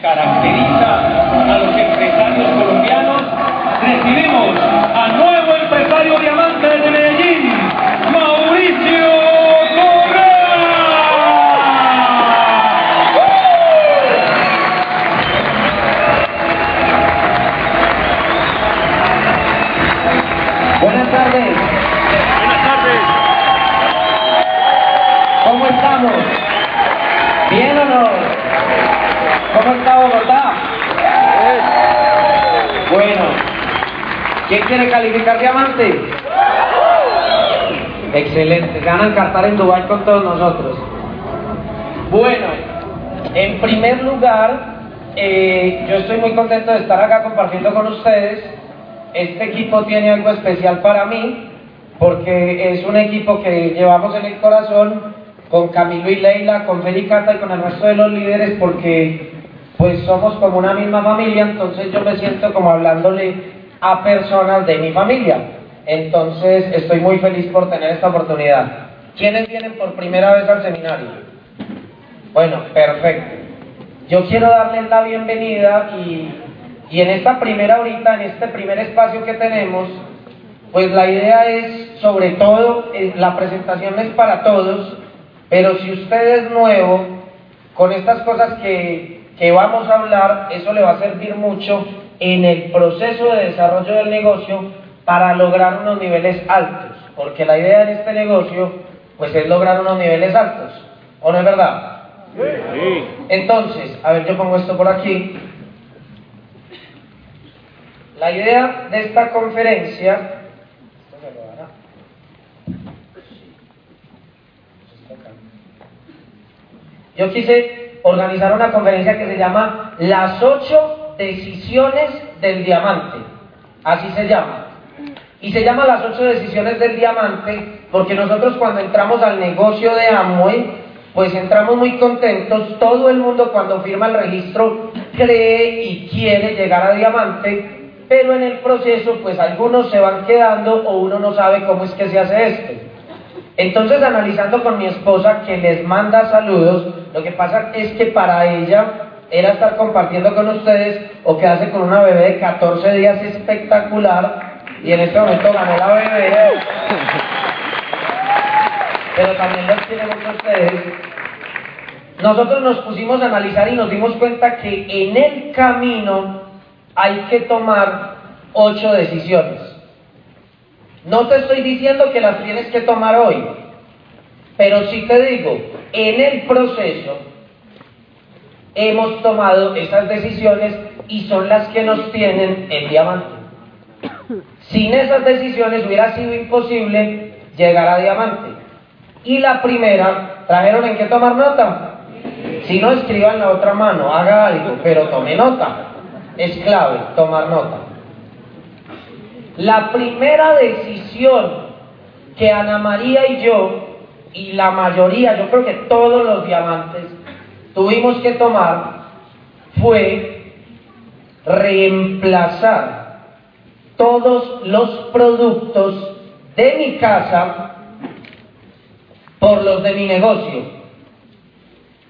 caracteriza a los empresarios calificar diamante? Excelente, ganan cartar en Dubái con todos nosotros. Bueno, en primer lugar, eh, yo estoy muy contento de estar acá compartiendo con ustedes. Este equipo tiene algo especial para mí, porque es un equipo que llevamos en el corazón con Camilo y Leila, con Felicata y con el resto de los líderes, porque pues somos como una misma familia, entonces yo me siento como hablándole a personas de mi familia. Entonces estoy muy feliz por tener esta oportunidad. ¿Quiénes vienen por primera vez al seminario? Bueno, perfecto. Yo quiero darles la bienvenida y, y en esta primera horita, en este primer espacio que tenemos, pues la idea es, sobre todo, eh, la presentación es para todos, pero si usted es nuevo, con estas cosas que, que vamos a hablar, eso le va a servir mucho en el proceso de desarrollo del negocio para lograr unos niveles altos, porque la idea de este negocio, pues es lograr unos niveles altos, ¿o no es verdad? Sí. Entonces, a ver, yo pongo esto por aquí. La idea de esta conferencia. ¿esto se lo dará? Yo quise organizar una conferencia que se llama Las ocho decisiones del diamante. Así se llama. Y se llama las ocho decisiones del diamante porque nosotros cuando entramos al negocio de Amway, pues entramos muy contentos. Todo el mundo cuando firma el registro cree y quiere llegar a diamante, pero en el proceso pues algunos se van quedando o uno no sabe cómo es que se hace esto. Entonces analizando con mi esposa que les manda saludos, lo que pasa es que para ella era estar compartiendo con ustedes o quedarse con una bebé de 14 días espectacular y en este momento gané la bebé. Pero también los quiere mucho a ustedes. Nosotros nos pusimos a analizar y nos dimos cuenta que en el camino hay que tomar ocho decisiones. No te estoy diciendo que las tienes que tomar hoy, pero sí te digo, en el proceso hemos tomado esas decisiones y son las que nos tienen el diamante. Sin esas decisiones hubiera sido imposible llegar a diamante. Y la primera, ¿trajeron en qué tomar nota? Si no, escriban la otra mano, haga algo, pero tome nota. Es clave tomar nota. La primera decisión que Ana María y yo, y la mayoría, yo creo que todos los diamantes, tuvimos que tomar fue reemplazar todos los productos de mi casa por los de mi negocio.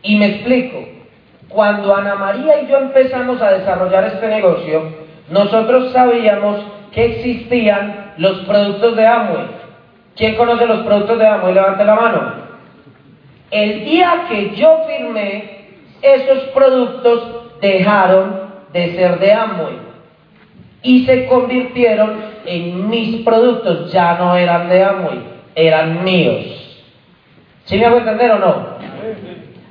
Y me explico. Cuando Ana María y yo empezamos a desarrollar este negocio, nosotros sabíamos que existían los productos de Amway. ¿Quién conoce los productos de Amway? Levante la mano. El día que yo firmé, esos productos dejaron de ser de Amway y se convirtieron en mis productos. Ya no eran de Amway, eran míos. ¿Sí me hago entender o no?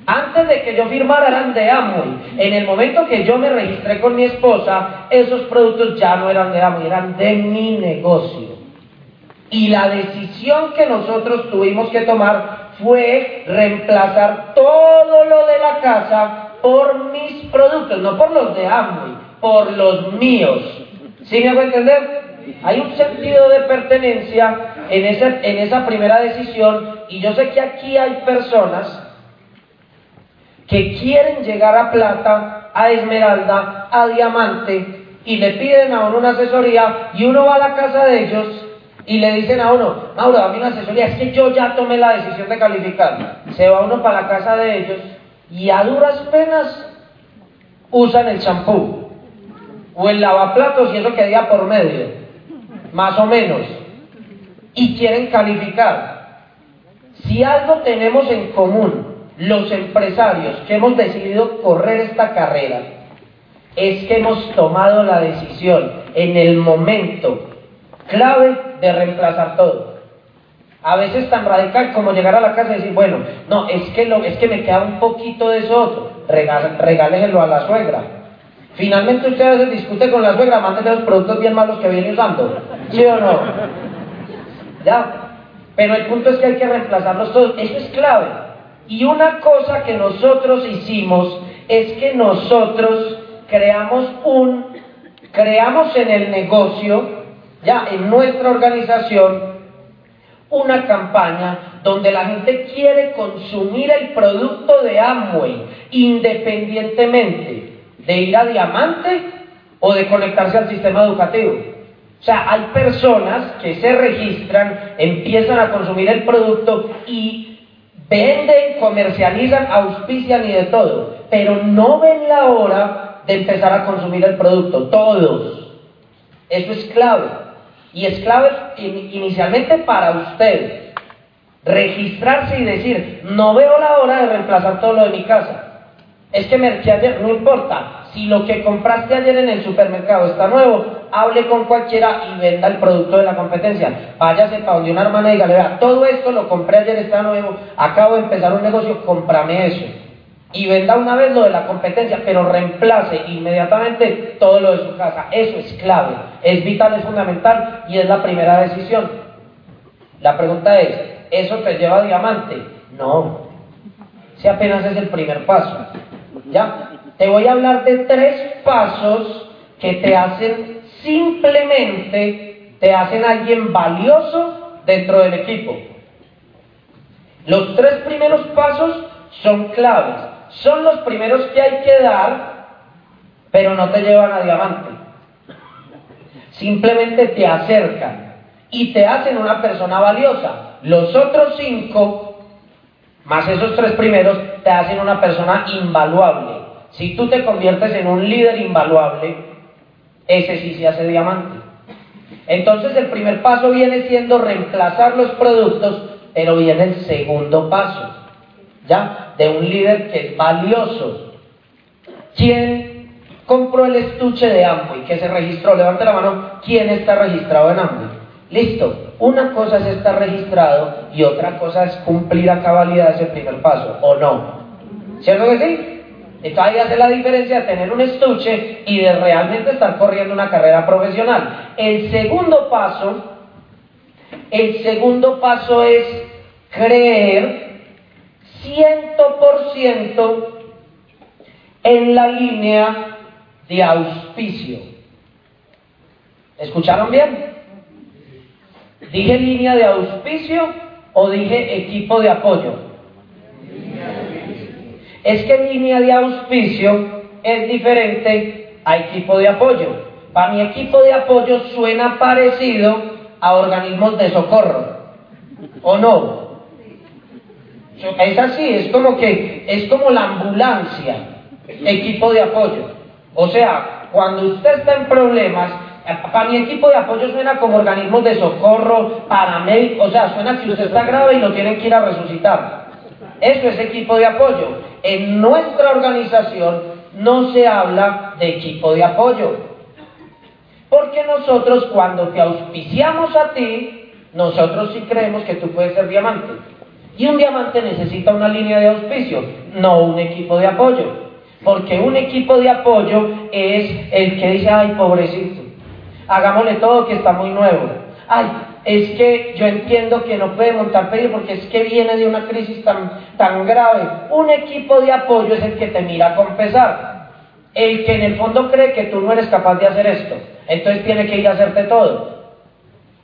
Antes de que yo firmara eran de Amway. En el momento que yo me registré con mi esposa, esos productos ya no eran de Amway, eran de mi negocio. Y la decisión que nosotros tuvimos que tomar fue reemplazar todo lo de la casa por mis productos, no por los de Amway, por los míos. ¿Sí me hago entender? Hay un sentido de pertenencia en, ese, en esa primera decisión y yo sé que aquí hay personas que quieren llegar a plata, a esmeralda, a diamante y le piden a uno una asesoría y uno va a la casa de ellos y le dicen a uno, Mauro, dame una asesoría, es que yo ya tomé la decisión de calificar. Se va uno para la casa de ellos y a duras penas usan el champú o el lavaplatos y eso que por medio, más o menos, y quieren calificar. Si algo tenemos en común los empresarios que hemos decidido correr esta carrera, es que hemos tomado la decisión en el momento clave de reemplazar todo. A veces tan radical como llegar a la casa y decir, bueno, no, es que, lo, es que me queda un poquito de eso otro, regáleselo a la suegra. Finalmente usted a veces discute con la suegra, mándele los productos bien malos que viene usando. ¿Sí o no? ¿Ya? Pero el punto es que hay que reemplazarlos todos. Eso es clave. Y una cosa que nosotros hicimos es que nosotros creamos un, creamos en el negocio, ya en nuestra organización, una campaña donde la gente quiere consumir el producto de Amway independientemente de ir a Diamante o de conectarse al sistema educativo. O sea, hay personas que se registran, empiezan a consumir el producto y venden, comercializan, auspician y de todo, pero no ven la hora de empezar a consumir el producto, todos. Eso es clave. Y es clave inicialmente para usted registrarse y decir, no veo la hora de reemplazar todo lo de mi casa. Es que merqué ayer, no importa. Si lo que compraste ayer en el supermercado está nuevo, hable con cualquiera y venda el producto de la competencia. Váyase para donde una hermana y vea, todo esto lo compré ayer, está nuevo, acabo de empezar un negocio, cómprame eso y venda una vez lo de la competencia, pero reemplace inmediatamente todo lo de su casa. Eso es clave, es vital, es fundamental y es la primera decisión. La pregunta es, ¿eso te lleva a diamante? No, si apenas es el primer paso. ¿Ya? Te voy a hablar de tres pasos que te hacen simplemente, te hacen alguien valioso dentro del equipo. Los tres primeros pasos son claves son los primeros que hay que dar, pero no te llevan a diamante. Simplemente te acercan y te hacen una persona valiosa. Los otros cinco, más esos tres primeros, te hacen una persona invaluable. Si tú te conviertes en un líder invaluable, ese sí se hace diamante. Entonces el primer paso viene siendo reemplazar los productos, pero viene el segundo paso. ¿Ya? De un líder que es valioso. ¿Quién compró el estuche de Amway que se registró? Levante la mano. ¿Quién está registrado en Amway? Listo. Una cosa es estar registrado y otra cosa es cumplir a cabalidad ese primer paso, ¿o no? ¿Cierto que sí? Entonces ahí hace la diferencia de tener un estuche y de realmente estar corriendo una carrera profesional. El segundo paso, el segundo paso es creer ciento por ciento en la línea de auspicio. ¿Escucharon bien? ¿Dije línea de auspicio o dije equipo de apoyo? Es que línea de auspicio es diferente a equipo de apoyo. Para mi equipo de apoyo suena parecido a organismos de socorro. ¿O no? Es así, es como que es como la ambulancia, equipo de apoyo. O sea, cuando usted está en problemas, para mi equipo de apoyo suena como organismos de socorro, paramédicos, o sea, suena que usted está grave y lo tienen que ir a resucitar. Eso es equipo de apoyo. En nuestra organización no se habla de equipo de apoyo. Porque nosotros cuando te auspiciamos a ti, nosotros sí creemos que tú puedes ser diamante. Y un diamante necesita una línea de auspicio, no un equipo de apoyo. Porque un equipo de apoyo es el que dice, ay, pobrecito, hagámosle todo que está muy nuevo. Ay, es que yo entiendo que no puede montar pedido porque es que viene de una crisis tan, tan grave. Un equipo de apoyo es el que te mira con pesar. El que en el fondo cree que tú no eres capaz de hacer esto. Entonces tiene que ir a hacerte todo.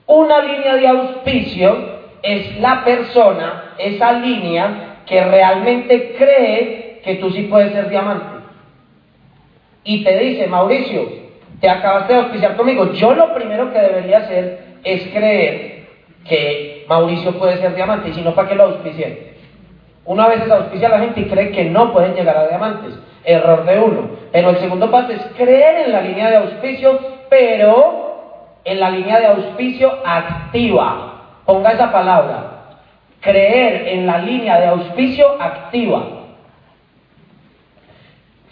Una línea de auspicio es la persona, esa línea, que realmente cree que tú sí puedes ser diamante. Y te dice, Mauricio, te acabaste de auspiciar conmigo. Yo lo primero que debería hacer es creer que Mauricio puede ser diamante, y si no, ¿para qué lo auspicié? Una vez veces auspicia a la gente y cree que no pueden llegar a diamantes. Error de uno. Pero el segundo paso es creer en la línea de auspicio, pero en la línea de auspicio activa. Ponga esa palabra. Creer en la línea de auspicio activa.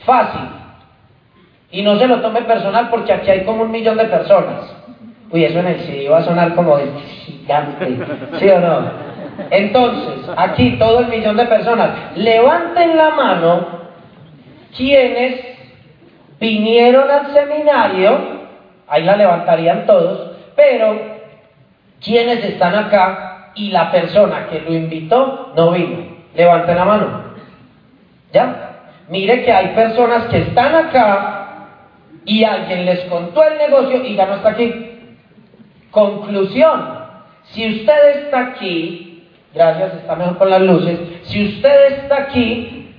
Fácil. Y no se lo tome personal porque aquí hay como un millón de personas. Uy, eso en el CD va a sonar como de gigante. ¿Sí o no? Entonces, aquí todo el millón de personas, levanten la mano quienes vinieron al seminario, ahí la levantarían todos, pero quienes están acá y la persona que lo invitó no vino. Levanten la mano. ¿Ya? Mire que hay personas que están acá y alguien les contó el negocio y ya no está aquí. Conclusión, si usted está aquí, gracias, está mejor con las luces, si usted está aquí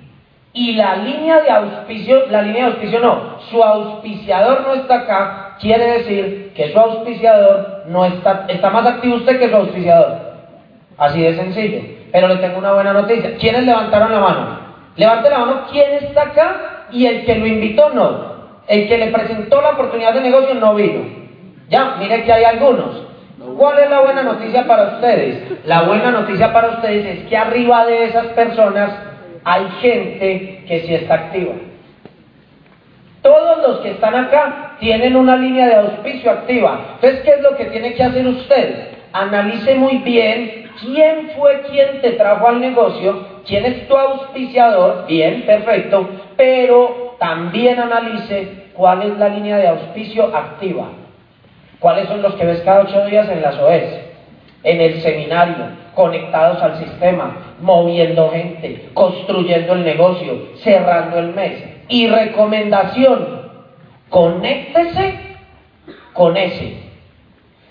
y la línea de auspicio, la línea de auspicio no, su auspiciador no está acá, quiere decir que su auspiciador no está, está más activo usted que su auspiciador. Así de sencillo. Pero le tengo una buena noticia. ¿Quiénes levantaron la mano? Levante la mano quién está acá y el que lo invitó no. El que le presentó la oportunidad de negocio no vino. Ya, mire que hay algunos. ¿Cuál es la buena noticia para ustedes? La buena noticia para ustedes es que arriba de esas personas hay gente que sí está activa. Todos los que están acá tienen una línea de auspicio activa. Entonces, ¿qué es lo que tiene que hacer usted? Analice muy bien quién fue quien te trajo al negocio, quién es tu auspiciador, bien, perfecto, pero también analice cuál es la línea de auspicio activa. ¿Cuáles son los que ves cada ocho días en las OES? En el seminario, conectados al sistema, moviendo gente, construyendo el negocio, cerrando el mes. Y recomendación, conéctese con ese.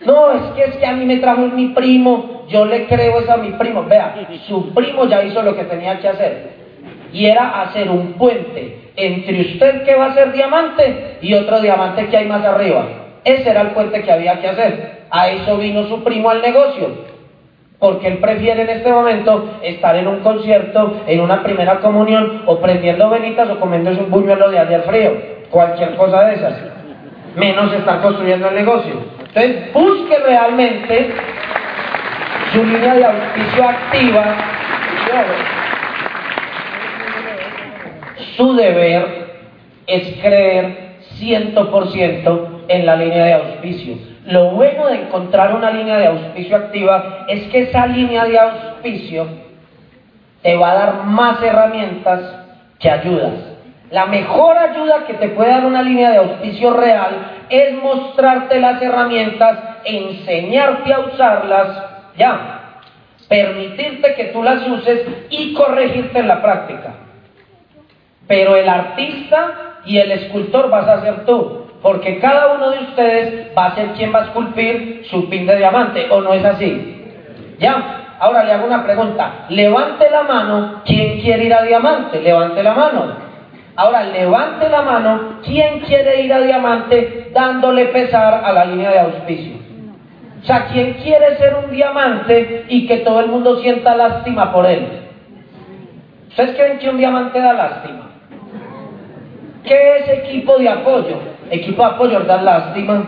No, es que es que a mí me trajo mi primo, yo le creo eso a mi primo. Vea, su primo ya hizo lo que tenía que hacer. Y era hacer un puente entre usted que va a ser diamante y otro diamante que hay más arriba. Ese era el puente que había que hacer. A eso vino su primo al negocio. Porque él prefiere en este momento estar en un concierto, en una primera comunión, o prendiendo venitas o comiéndose un buñuelo de al frío. Cualquier cosa de esas. Menos estar construyendo el negocio. Entonces, busque realmente su línea de auspicio activa. Su deber es creer 100% en la línea de auspicio. Lo bueno de encontrar una línea de auspicio activa es que esa línea de auspicio te va a dar más herramientas que ayudas. La mejor ayuda que te puede dar una línea de auspicio real es mostrarte las herramientas, enseñarte a usarlas, ya, permitirte que tú las uses y corregirte en la práctica. Pero el artista y el escultor vas a ser tú porque cada uno de ustedes va a ser quien va a esculpir su pin de diamante, ¿o no es así? ¿Ya? Ahora le hago una pregunta. Levante la mano, ¿quién quiere ir a diamante? Levante la mano. Ahora levante la mano, ¿quién quiere ir a diamante dándole pesar a la línea de auspicio? O sea, ¿quién quiere ser un diamante y que todo el mundo sienta lástima por él? ¿Ustedes creen que un diamante da lástima? ¿Qué es equipo de apoyo? Equipo de apoyo, dar lástima.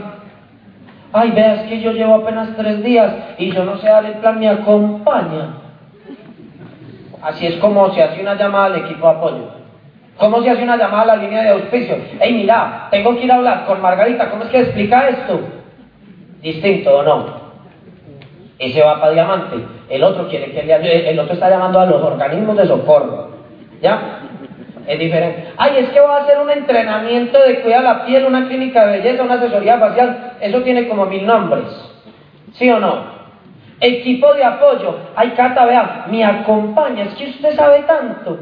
Ay, veas que yo llevo apenas tres días y yo no sé dar el plan, me acompaña. Así es como se hace una llamada al equipo de apoyo. ¿Cómo se hace una llamada a la línea de auspicio? Hey, mira, tengo que ir a hablar con Margarita, ¿cómo es que explica esto? Distinto o no. Ese va para diamante. El otro quiere que el otro está llamando a los organismos de socorro. ¿Ya? Es diferente. Ay, es que va a hacer un entrenamiento de cuidar la piel, una clínica de belleza, una asesoría facial. Eso tiene como mil nombres. ¿Sí o no? Equipo de apoyo. Ay, Cata, vea, me acompaña. Es que usted sabe tanto.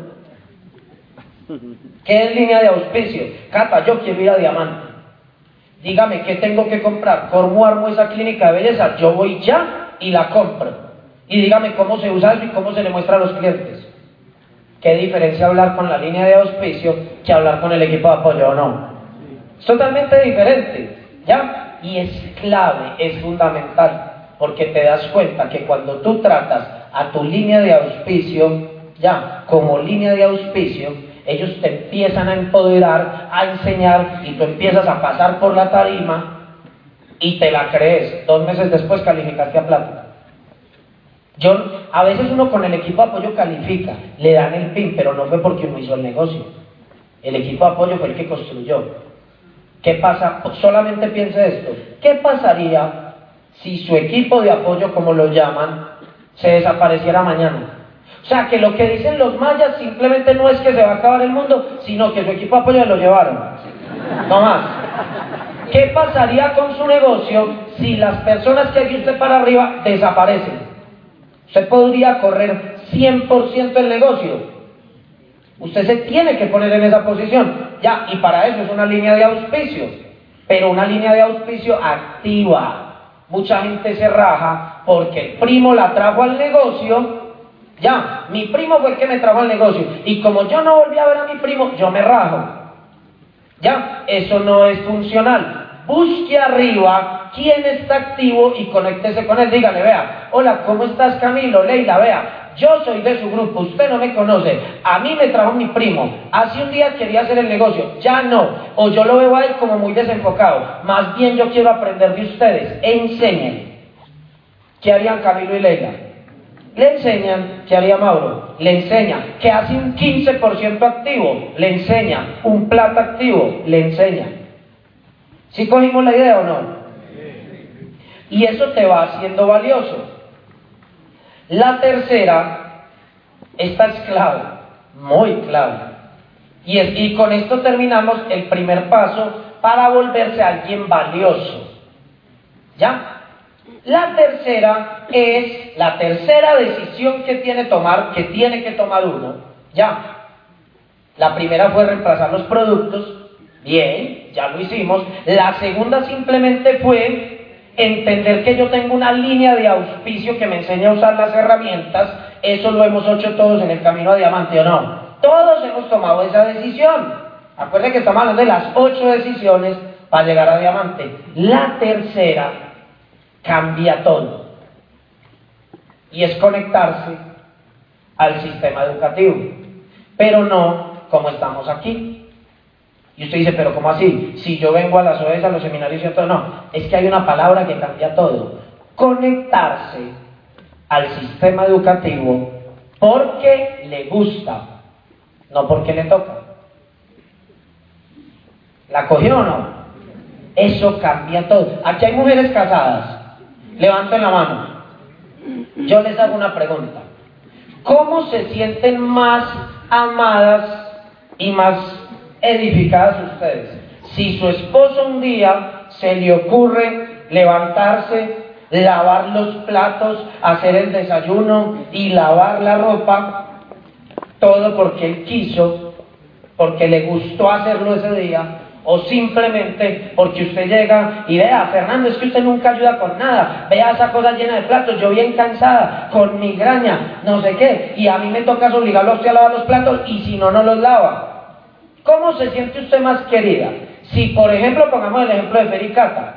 ¿Qué es línea de auspicio? Cata, yo quiero ir a Diamante. Dígame, ¿qué tengo que comprar? ¿Cómo armo esa clínica de belleza? Yo voy ya y la compro. Y dígame cómo se usa eso y cómo se le muestra a los clientes. ¿Qué diferencia hablar con la línea de auspicio que hablar con el equipo de apoyo o no? Es totalmente diferente, ¿ya? Y es clave, es fundamental, porque te das cuenta que cuando tú tratas a tu línea de auspicio, ya, como línea de auspicio, ellos te empiezan a empoderar, a enseñar y tú empiezas a pasar por la tarima y te la crees. Dos meses después calificaste a plata. Yo, a veces uno con el equipo de apoyo califica, le dan el PIN, pero no fue porque uno hizo el negocio. El equipo de apoyo fue el que construyó. ¿Qué pasa? Solamente piense esto. ¿Qué pasaría si su equipo de apoyo, como lo llaman, se desapareciera mañana? O sea, que lo que dicen los mayas simplemente no es que se va a acabar el mundo, sino que su equipo de apoyo lo llevaron. No más. ¿Qué pasaría con su negocio si las personas que hay usted para arriba desaparecen? Usted podría correr 100% el negocio. Usted se tiene que poner en esa posición. Ya, y para eso es una línea de auspicio. Pero una línea de auspicio activa. Mucha gente se raja porque el primo la trajo al negocio ya, mi primo fue el que me trajo al negocio. Y como yo no volví a ver a mi primo, yo me rajo. Ya, eso no es funcional. Busque arriba quién está activo y conéctese con él. Dígale, vea, hola, ¿cómo estás Camilo? Leila, vea, yo soy de su grupo, usted no me conoce. A mí me trajo mi primo. Hace un día quería hacer el negocio, ya no. O yo lo veo a él como muy desenfocado. Más bien yo quiero aprender de ustedes. Enseñen. ¿Qué harían Camilo y Leila? Le enseñan que haría Mauro, le enseña que hace un 15% activo, le enseña un plata activo, le enseña. ¿Sí cogimos la idea o no? Y eso te va haciendo valioso. La tercera, esta es clave, muy clave. Y, y con esto terminamos el primer paso para volverse alguien valioso. ¿Ya? La tercera es la tercera decisión que tiene tomar, que tiene que tomar uno. Ya. La primera fue reemplazar los productos. Bien, ya lo hicimos. La segunda simplemente fue entender que yo tengo una línea de auspicio que me enseña a usar las herramientas. Eso lo hemos hecho todos en el camino a diamante, ¿o no? Todos hemos tomado esa decisión. Acuérdense que estamos hablando de las ocho decisiones para llegar a diamante. La tercera cambia todo. Y es conectarse al sistema educativo. Pero no como estamos aquí. Y usted dice, pero ¿cómo así? Si yo vengo a las OES, a los seminarios y todo, no. Es que hay una palabra que cambia todo. Conectarse al sistema educativo porque le gusta, no porque le toca. ¿La cogió o no? Eso cambia todo. Aquí hay mujeres casadas Levanten la mano. Yo les hago una pregunta. ¿Cómo se sienten más amadas y más edificadas ustedes? Si su esposo un día se le ocurre levantarse, lavar los platos, hacer el desayuno y lavar la ropa, todo porque él quiso, porque le gustó hacerlo ese día, o simplemente porque usted llega y vea, Fernando, es que usted nunca ayuda con nada. Vea esa cosa llena de platos, yo bien cansada, con migraña, no sé qué. Y a mí me toca obligarlo a usted a lavar los platos y si no, no los lava. ¿Cómo se siente usted más querida? Si, por ejemplo, pongamos el ejemplo de Fericata.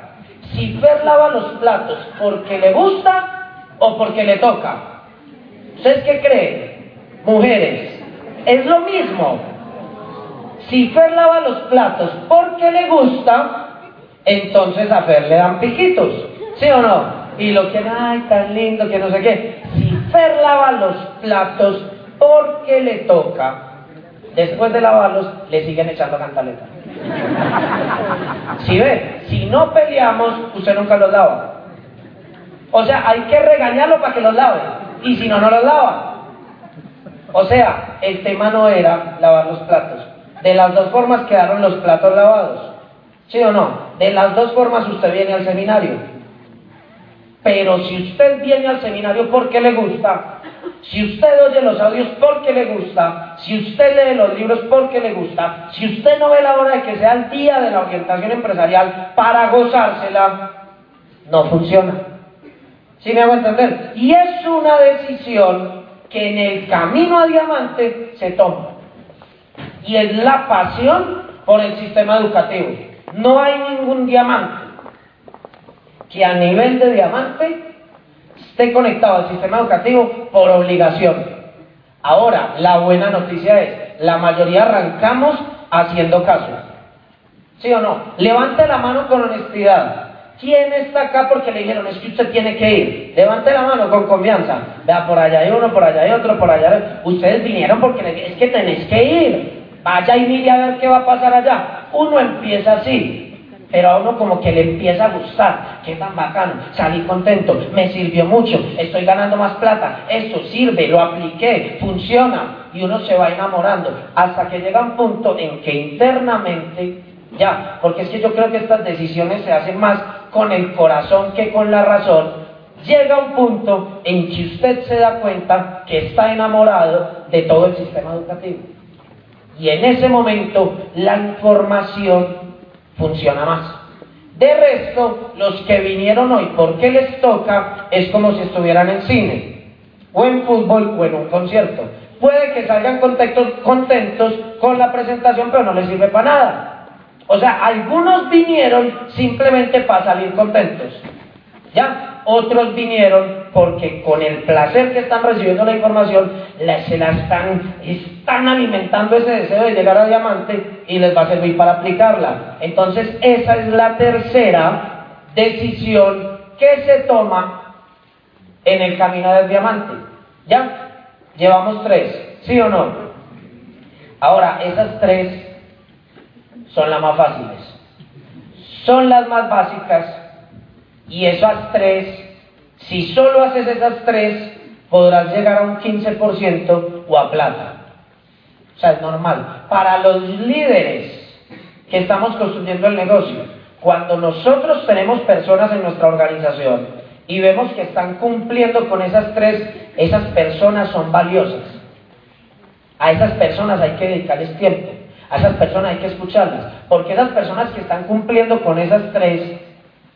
Si Fer lava los platos porque le gusta o porque le toca. ¿Ustedes qué creen? Mujeres. Es lo mismo. Si Fer lava los platos porque le gusta, entonces a Fer le dan piquitos, ¿sí o no? Y lo que, ay, tan lindo, que no sé qué. Si Fer lava los platos porque le toca, después de lavarlos, le siguen echando cantaleta. Si ve, si no peleamos, usted nunca los lava. O sea, hay que regañarlo para que los lave. Y si no, no los lava. O sea, el tema no era lavar los platos. De las dos formas quedaron los platos lavados. ¿Sí o no? De las dos formas usted viene al seminario. Pero si usted viene al seminario porque le gusta, si usted oye los audios porque le gusta, si usted lee los libros porque le gusta, si usted no ve la hora de que sea el día de la orientación empresarial para gozársela, no funciona. ¿Sí me hago entender? Y es una decisión que en el camino a diamante se toma y es la pasión por el sistema educativo. No hay ningún diamante que a nivel de diamante esté conectado al sistema educativo por obligación. Ahora, la buena noticia es, la mayoría arrancamos haciendo caso. ¿Sí o no? Levante la mano con honestidad. ¿Quién está acá porque le dijeron es que usted tiene que ir? Levante la mano con confianza. Vea, por allá hay uno, por allá hay otro, por allá hay... Ustedes vinieron porque le... es que tenés que ir. Vaya y mire a ver qué va a pasar allá. Uno empieza así, pero a uno como que le empieza a gustar. Qué tan bacano, salí contento, me sirvió mucho, estoy ganando más plata, esto sirve, lo apliqué, funciona. Y uno se va enamorando. Hasta que llega un punto en que internamente, ya, porque es que yo creo que estas decisiones se hacen más con el corazón que con la razón, llega un punto en que usted se da cuenta que está enamorado de todo el sistema educativo. Y en ese momento la información funciona más. De resto, los que vinieron hoy porque les toca es como si estuvieran en cine, o en fútbol, o en un concierto. Puede que salgan contentos, con la presentación, pero no les sirve para nada. O sea, algunos vinieron simplemente para salir contentos. ¿Ya? Otros vinieron porque con el placer que están recibiendo la información, se la están, están alimentando ese deseo de llegar a diamante y les va a servir para aplicarla. Entonces, esa es la tercera decisión que se toma en el camino del diamante. ¿Ya? Llevamos tres, ¿sí o no? Ahora, esas tres son las más fáciles. Son las más básicas y esas tres, si solo haces esas tres, podrás llegar a un 15% o a plata. O sea, es normal. Para los líderes que estamos construyendo el negocio, cuando nosotros tenemos personas en nuestra organización y vemos que están cumpliendo con esas tres, esas personas son valiosas. A esas personas hay que dedicarles tiempo. A esas personas hay que escucharlas, porque esas personas que están cumpliendo con esas tres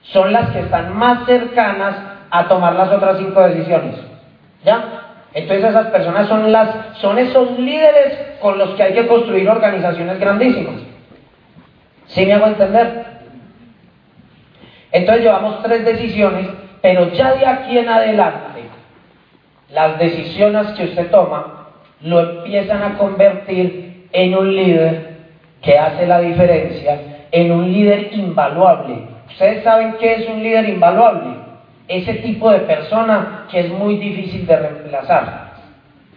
son las que están más cercanas a tomar las otras cinco decisiones. ¿Ya? Entonces esas personas son las son esos líderes con los que hay que construir organizaciones grandísimas. ¿Sí me hago entender? Entonces llevamos tres decisiones, pero ya de aquí en adelante, las decisiones que usted toma lo empiezan a convertir en un líder que hace la diferencia, en un líder invaluable. ¿Ustedes saben qué es un líder invaluable? Ese tipo de persona que es muy difícil de reemplazar,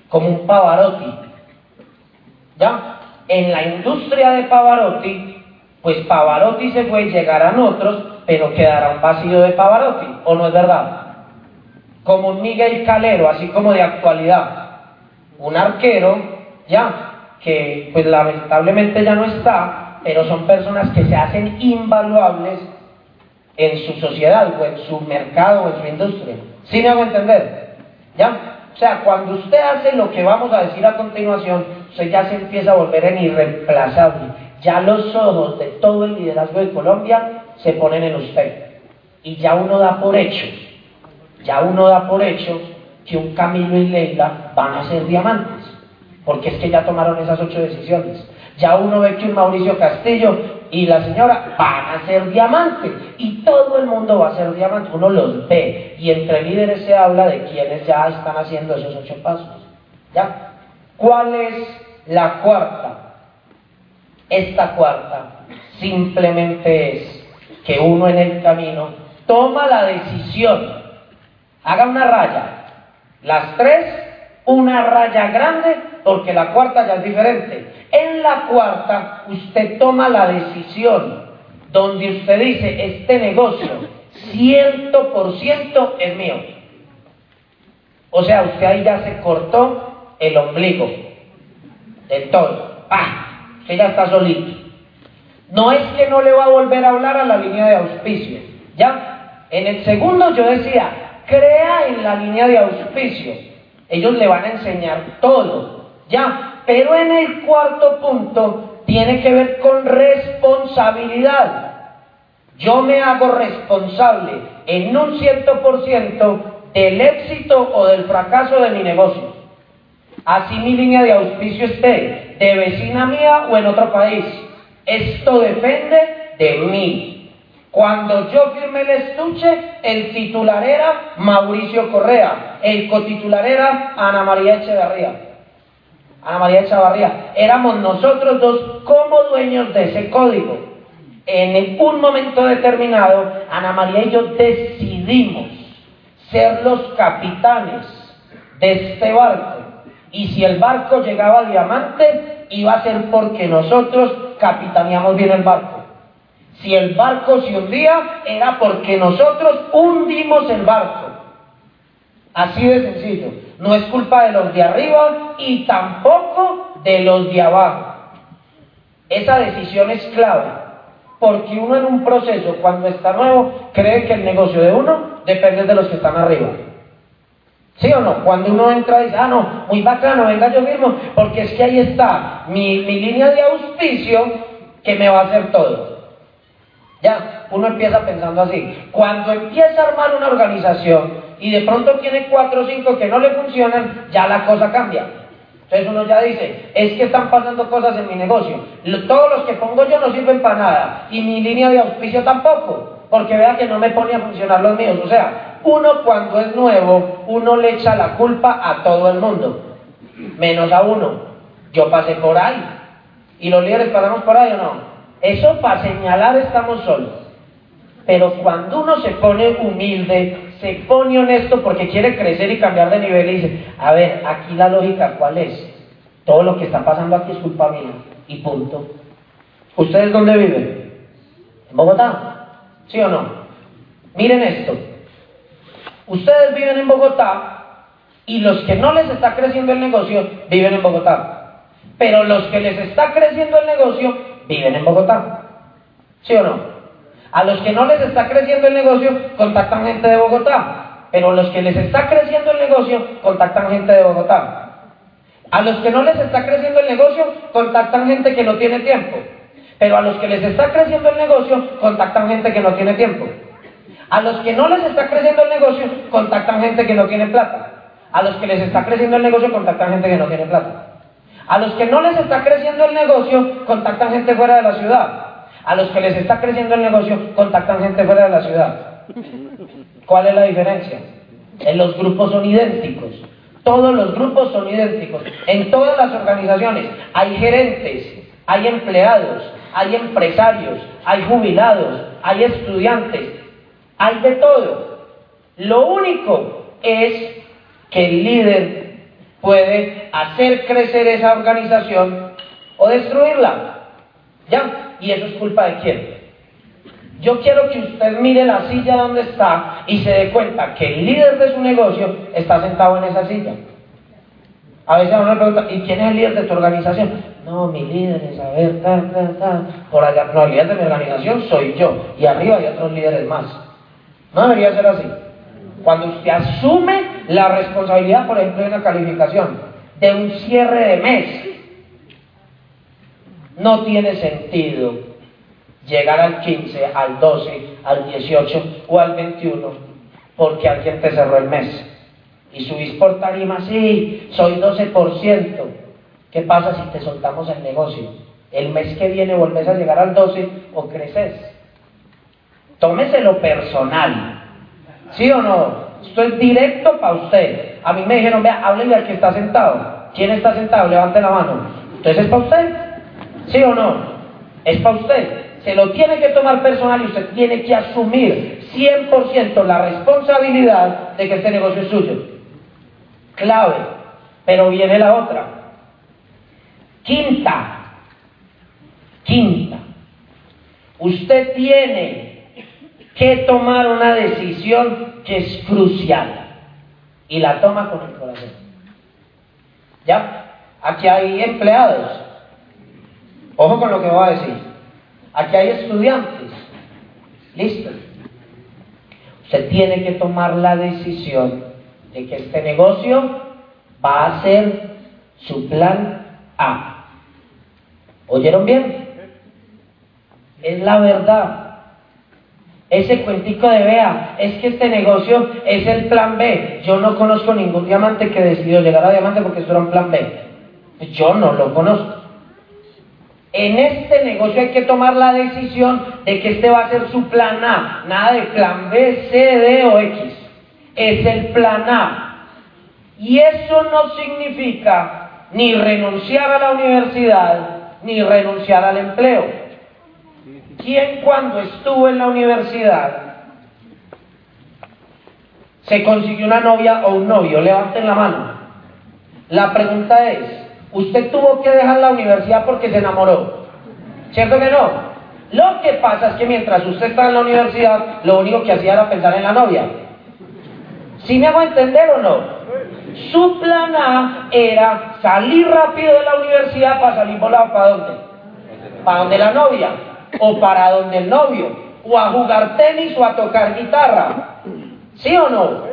como un Pavarotti. ¿Ya? En la industria de Pavarotti, pues Pavarotti se fue, llegarán otros, pero quedará un vacío de Pavarotti, ¿o no es verdad? Como un Miguel Calero, así como de actualidad. Un arquero, ya, que pues lamentablemente ya no está, pero son personas que se hacen invaluables en su sociedad o en su mercado o en su industria. ¿Sí me hago entender? ¿Ya? O sea, cuando usted hace lo que vamos a decir a continuación, usted ya se empieza a volver en irreemplazable. Ya los ojos de todo el liderazgo de Colombia se ponen en usted. Y ya uno da por hecho, ya uno da por hecho que un Camilo y Leila van a ser diamantes porque es que ya tomaron esas ocho decisiones. Ya uno ve que un Mauricio Castillo y la señora van a ser diamantes y todo el mundo va a ser diamante, uno los ve y entre líderes se habla de quienes ya están haciendo esos ocho pasos. ¿Ya? ¿Cuál es la cuarta? Esta cuarta simplemente es que uno en el camino toma la decisión, haga una raya, las tres, una raya grande porque la cuarta ya es diferente. En la cuarta usted toma la decisión donde usted dice, este negocio, ciento por ciento es mío. O sea, usted ahí ya se cortó el ombligo del todo. ¡Pah! Usted ya está solito. No es que no le va a volver a hablar a la línea de auspicio. ¿Ya? En el segundo yo decía, crea en la línea de auspicio. Ellos le van a enseñar todo. Ya, pero en el cuarto punto tiene que ver con responsabilidad. Yo me hago responsable en un cierto por ciento del éxito o del fracaso de mi negocio. Así mi línea de auspicio esté de vecina mía o en otro país. Esto depende de mí. Cuando yo firme el estuche, el titular era Mauricio Correa, el cotitular era Ana María Echeverría. Ana María Chavarría, éramos nosotros dos como dueños de ese código. En un momento determinado, Ana María y yo decidimos ser los capitanes de este barco. Y si el barco llegaba a diamante, iba a ser porque nosotros capitaneamos bien el barco. Si el barco se hundía, era porque nosotros hundimos el barco. Así de sencillo. No es culpa de los de arriba y tampoco de los de abajo. Esa decisión es clave. Porque uno en un proceso, cuando está nuevo, cree que el negocio de uno depende de los que están arriba. ¿Sí o no? Cuando uno entra y dice, ah, no, muy bacano, venga yo mismo, porque es que ahí está mi, mi línea de auspicio que me va a hacer todo. Ya, uno empieza pensando así. Cuando empieza a armar una organización y de pronto tiene cuatro o cinco que no le funcionan, ya la cosa cambia. Entonces uno ya dice, es que están pasando cosas en mi negocio. Todos los que pongo yo no sirven para nada. Y mi línea de auspicio tampoco. Porque vea que no me pone a funcionar los míos. O sea, uno cuando es nuevo, uno le echa la culpa a todo el mundo. Menos a uno. Yo pasé por ahí. ¿Y los líderes pasamos por ahí o no? Eso para señalar estamos solos. Pero cuando uno se pone humilde, se pone honesto porque quiere crecer y cambiar de nivel y dice, a ver, aquí la lógica cuál es. Todo lo que está pasando aquí es culpa mía. Y punto. ¿Ustedes dónde viven? ¿En Bogotá? ¿Sí o no? Miren esto. Ustedes viven en Bogotá y los que no les está creciendo el negocio viven en Bogotá. Pero los que les está creciendo el negocio viven en Bogotá. ¿Sí o no? A los que no les está creciendo el negocio, contactan gente de Bogotá. Pero los que les está creciendo el negocio, contactan gente de Bogotá. A los que no les está creciendo el negocio, contactan gente que no tiene tiempo. Pero a los que les está creciendo el negocio, contactan gente que no tiene tiempo. A los que no les está creciendo el negocio, contactan gente que no tiene plata. A los que les está creciendo el negocio, contactan gente que no tiene plata. A los que no les está creciendo el negocio, contactan gente fuera de la ciudad. A los que les está creciendo el negocio, contactan gente fuera de la ciudad. ¿Cuál es la diferencia? En los grupos son idénticos. Todos los grupos son idénticos. En todas las organizaciones hay gerentes, hay empleados, hay empresarios, hay jubilados, hay estudiantes, hay de todo. Lo único es que el líder puede hacer crecer esa organización o destruirla. ¿Ya? ¿Y eso es culpa de quién? Yo quiero que usted mire la silla donde está y se dé cuenta que el líder de su negocio está sentado en esa silla. A veces uno le pregunta, ¿y quién es el líder de tu organización? No, mi líder es, a ver, ta, ta, ta. Por allá, no, el líder de mi organización soy yo. Y arriba hay otros líderes más. No debería ser así. Cuando usted asume la responsabilidad, por ejemplo, de una calificación, de un cierre de mes, no tiene sentido llegar al 15, al 12, al 18 o al 21 porque alguien te cerró el mes. Y subís por tarima, sí, soy 12%. ¿Qué pasa si te soltamos el negocio? El mes que viene volvés a llegar al 12 o creces. Tómeselo personal. ¿Sí o no? Esto es directo para usted. A mí me dijeron, vea, háblenle al que está sentado. ¿Quién está sentado? Levante la mano. Entonces es para usted. ¿Sí o no? Es para usted. Se lo tiene que tomar personal y usted tiene que asumir 100% la responsabilidad de que este negocio es suyo. Clave. Pero viene la otra. Quinta. Quinta. Usted tiene que tomar una decisión que es crucial y la toma con el corazón. ¿Ya? Aquí hay empleados. Ojo con lo que voy a decir. Aquí hay estudiantes. Listo. Usted tiene que tomar la decisión de que este negocio va a ser su plan A. ¿Oyeron bien? Es la verdad. Ese cuentico de vea, es que este negocio es el plan B. Yo no conozco ningún diamante que decidió llegar a diamante porque eso era un plan B. Yo no lo conozco. En este negocio hay que tomar la decisión de que este va a ser su plan A. Nada de plan B, C, D o X. Es el plan A. Y eso no significa ni renunciar a la universidad, ni renunciar al empleo. ¿Quién cuando estuvo en la universidad se consiguió una novia o un novio? Levanten la mano. La pregunta es, ¿usted tuvo que dejar la universidad porque se enamoró? ¿Cierto que no? Lo que pasa es que mientras usted estaba en la universidad, lo único que hacía era pensar en la novia. ¿Sí me hago entender o no? Su plan A era salir rápido de la universidad para salir volado para dónde? Para donde la novia, o para donde el novio, o a jugar tenis o a tocar guitarra. ¿Sí o no?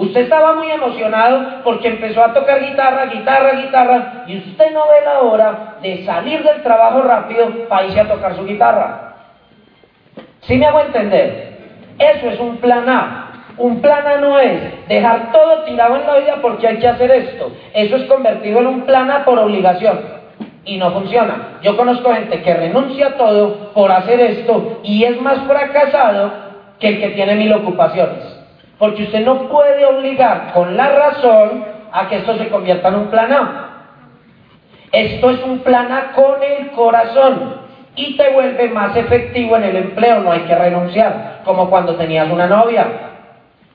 Usted estaba muy emocionado porque empezó a tocar guitarra, guitarra, guitarra, y usted no ve la hora de salir del trabajo rápido para irse a tocar su guitarra. ¿Sí me hago entender? Eso es un plan A. Un plan A no es dejar todo tirado en la vida porque hay que hacer esto. Eso es convertido en un plan A por obligación. Y no funciona. Yo conozco gente que renuncia a todo por hacer esto y es más fracasado que el que tiene mil ocupaciones. Porque usted no puede obligar con la razón a que esto se convierta en un plan A. Esto es un plan A con el corazón y te vuelve más efectivo en el empleo, no hay que renunciar, como cuando tenías una novia.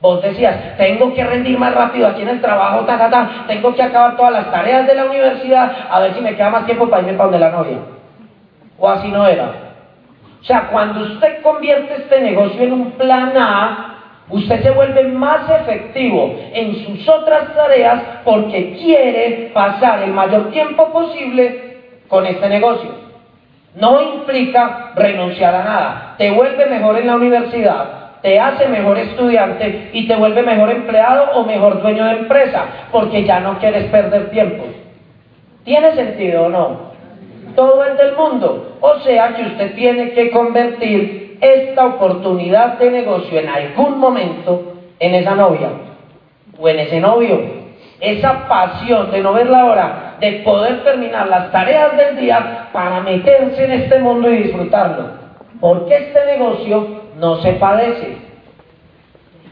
Vos decías, tengo que rendir más rápido aquí en el trabajo, ta, ta, tengo que acabar todas las tareas de la universidad, a ver si me queda más tiempo para irme para donde la novia. O así no era. O sea, cuando usted convierte este negocio en un plan A, Usted se vuelve más efectivo en sus otras tareas porque quiere pasar el mayor tiempo posible con este negocio. No implica renunciar a nada. Te vuelve mejor en la universidad, te hace mejor estudiante y te vuelve mejor empleado o mejor dueño de empresa porque ya no quieres perder tiempo. ¿Tiene sentido o no? Todo el del mundo. O sea que usted tiene que convertir esta oportunidad de negocio en algún momento en esa novia o en ese novio. Esa pasión de no ver la hora de poder terminar las tareas del día para meterse en este mundo y disfrutarlo. Porque este negocio no se padece.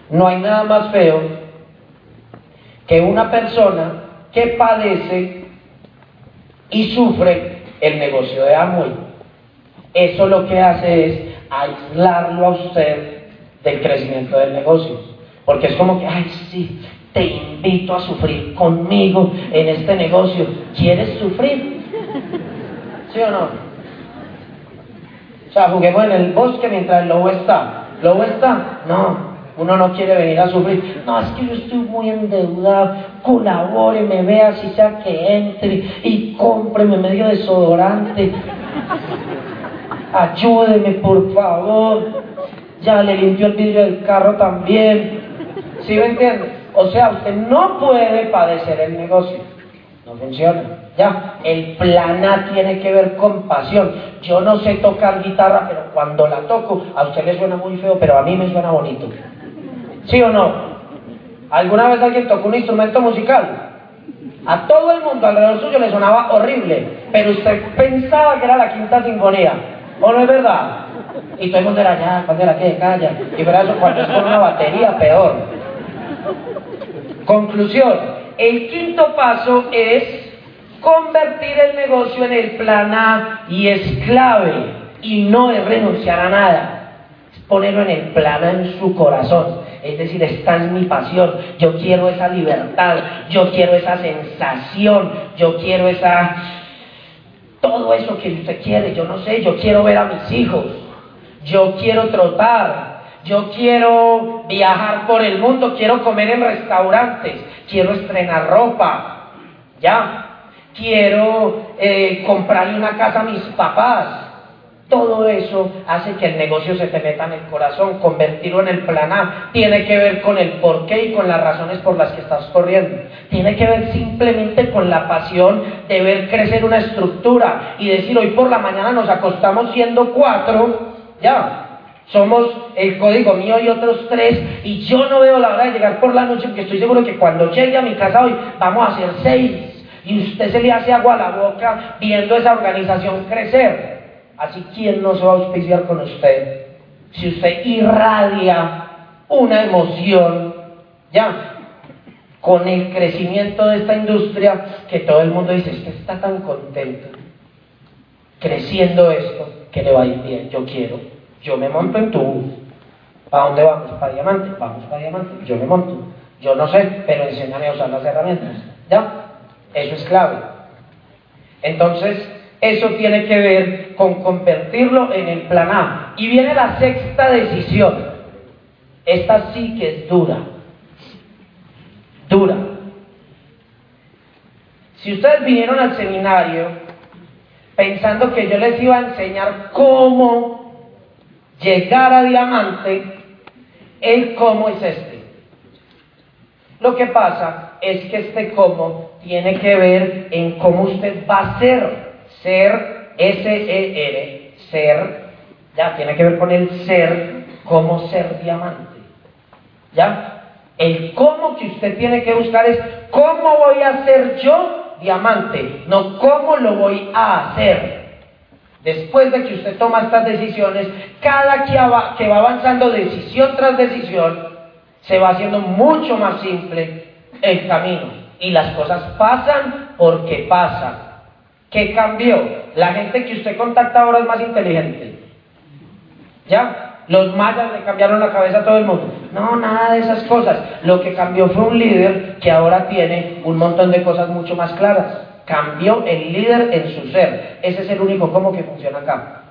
No hay nada más feo que una persona que padece y sufre el negocio de Amway. Eso lo que hace es aislarlo a usted del crecimiento del negocio. Porque es como que, ay, sí, te invito a sufrir conmigo en este negocio. ¿Quieres sufrir? ¿Sí o no? O sea, juguemos en el bosque mientras el lobo está. ¿Lobo está? No. Uno no quiere venir a sufrir. No, es que yo estoy muy endeudado. Colabore, me vea si sea que entre y cómpreme medio desodorante ayúdeme por favor, ya le limpió el vidrio del carro también. ¿Sí me entiende? O sea, usted no puede padecer el negocio. No funciona. Ya, el plan A tiene que ver con pasión. Yo no sé tocar guitarra, pero cuando la toco, a usted le suena muy feo, pero a mí me suena bonito. ¿Sí o no? ¿Alguna vez alguien tocó un instrumento musical? A todo el mundo alrededor suyo le sonaba horrible, pero usted pensaba que era la quinta sinfonía. ¿O no es verdad? Y todo el mundo era ya, cuando era que calla. Y verás cuando es con una batería, peor. Conclusión. El quinto paso es convertir el negocio en el plan A y es clave. Y no es renunciar a nada. Es ponerlo en el plan A en su corazón. Es decir, esta es mi pasión. Yo quiero esa libertad. Yo quiero esa sensación. Yo quiero esa todo eso que usted quiere, yo no sé, yo quiero ver a mis hijos, yo quiero trotar, yo quiero viajar por el mundo, quiero comer en restaurantes, quiero estrenar ropa, ya, quiero eh, comprarle una casa a mis papás, todo eso hace que el negocio se te meta en el corazón, convertirlo en el plan A. Tiene que ver con el por qué y con las razones por las que estás corriendo. Tiene que ver simplemente con la pasión de ver crecer una estructura y decir hoy por la mañana nos acostamos siendo cuatro, ya. Somos el código mío y otros tres, y yo no veo la hora de llegar por la noche porque estoy seguro que cuando llegue a mi casa hoy vamos a ser seis. Y usted se le hace agua a la boca viendo esa organización crecer. Así, ¿quién no se va a auspiciar con usted? Si usted irradia una emoción, ya. con el crecimiento de esta industria que todo el mundo dice, usted está tan contento creciendo esto que le va a ir bien, yo quiero, yo me monto en tu bus. ¿Para dónde vamos? ¿Para diamante? Vamos para diamante, yo me monto. Yo no sé, pero enséñame a usar las herramientas. ¿Ya? Eso es clave. Entonces, eso tiene que ver con convertirlo en el plan A. Y viene la sexta decisión. Esta sí que es dura. Dura. Si ustedes vinieron al seminario pensando que yo les iba a enseñar cómo llegar a diamante, el cómo es este. Lo que pasa es que este cómo tiene que ver en cómo usted va a ser. Ser, S-E-R, ser, ya tiene que ver con el ser, cómo ser diamante. ¿Ya? El cómo que usted tiene que buscar es cómo voy a ser yo diamante, no cómo lo voy a hacer. Después de que usted toma estas decisiones, cada que va avanzando decisión tras decisión, se va haciendo mucho más simple el camino. Y las cosas pasan porque pasan. ¿Qué cambió? La gente que usted contacta ahora es más inteligente. ¿Ya? Los mayas le cambiaron la cabeza a todo el mundo. No, nada de esas cosas. Lo que cambió fue un líder que ahora tiene un montón de cosas mucho más claras. Cambió el líder en su ser. Ese es el único cómo que funciona acá.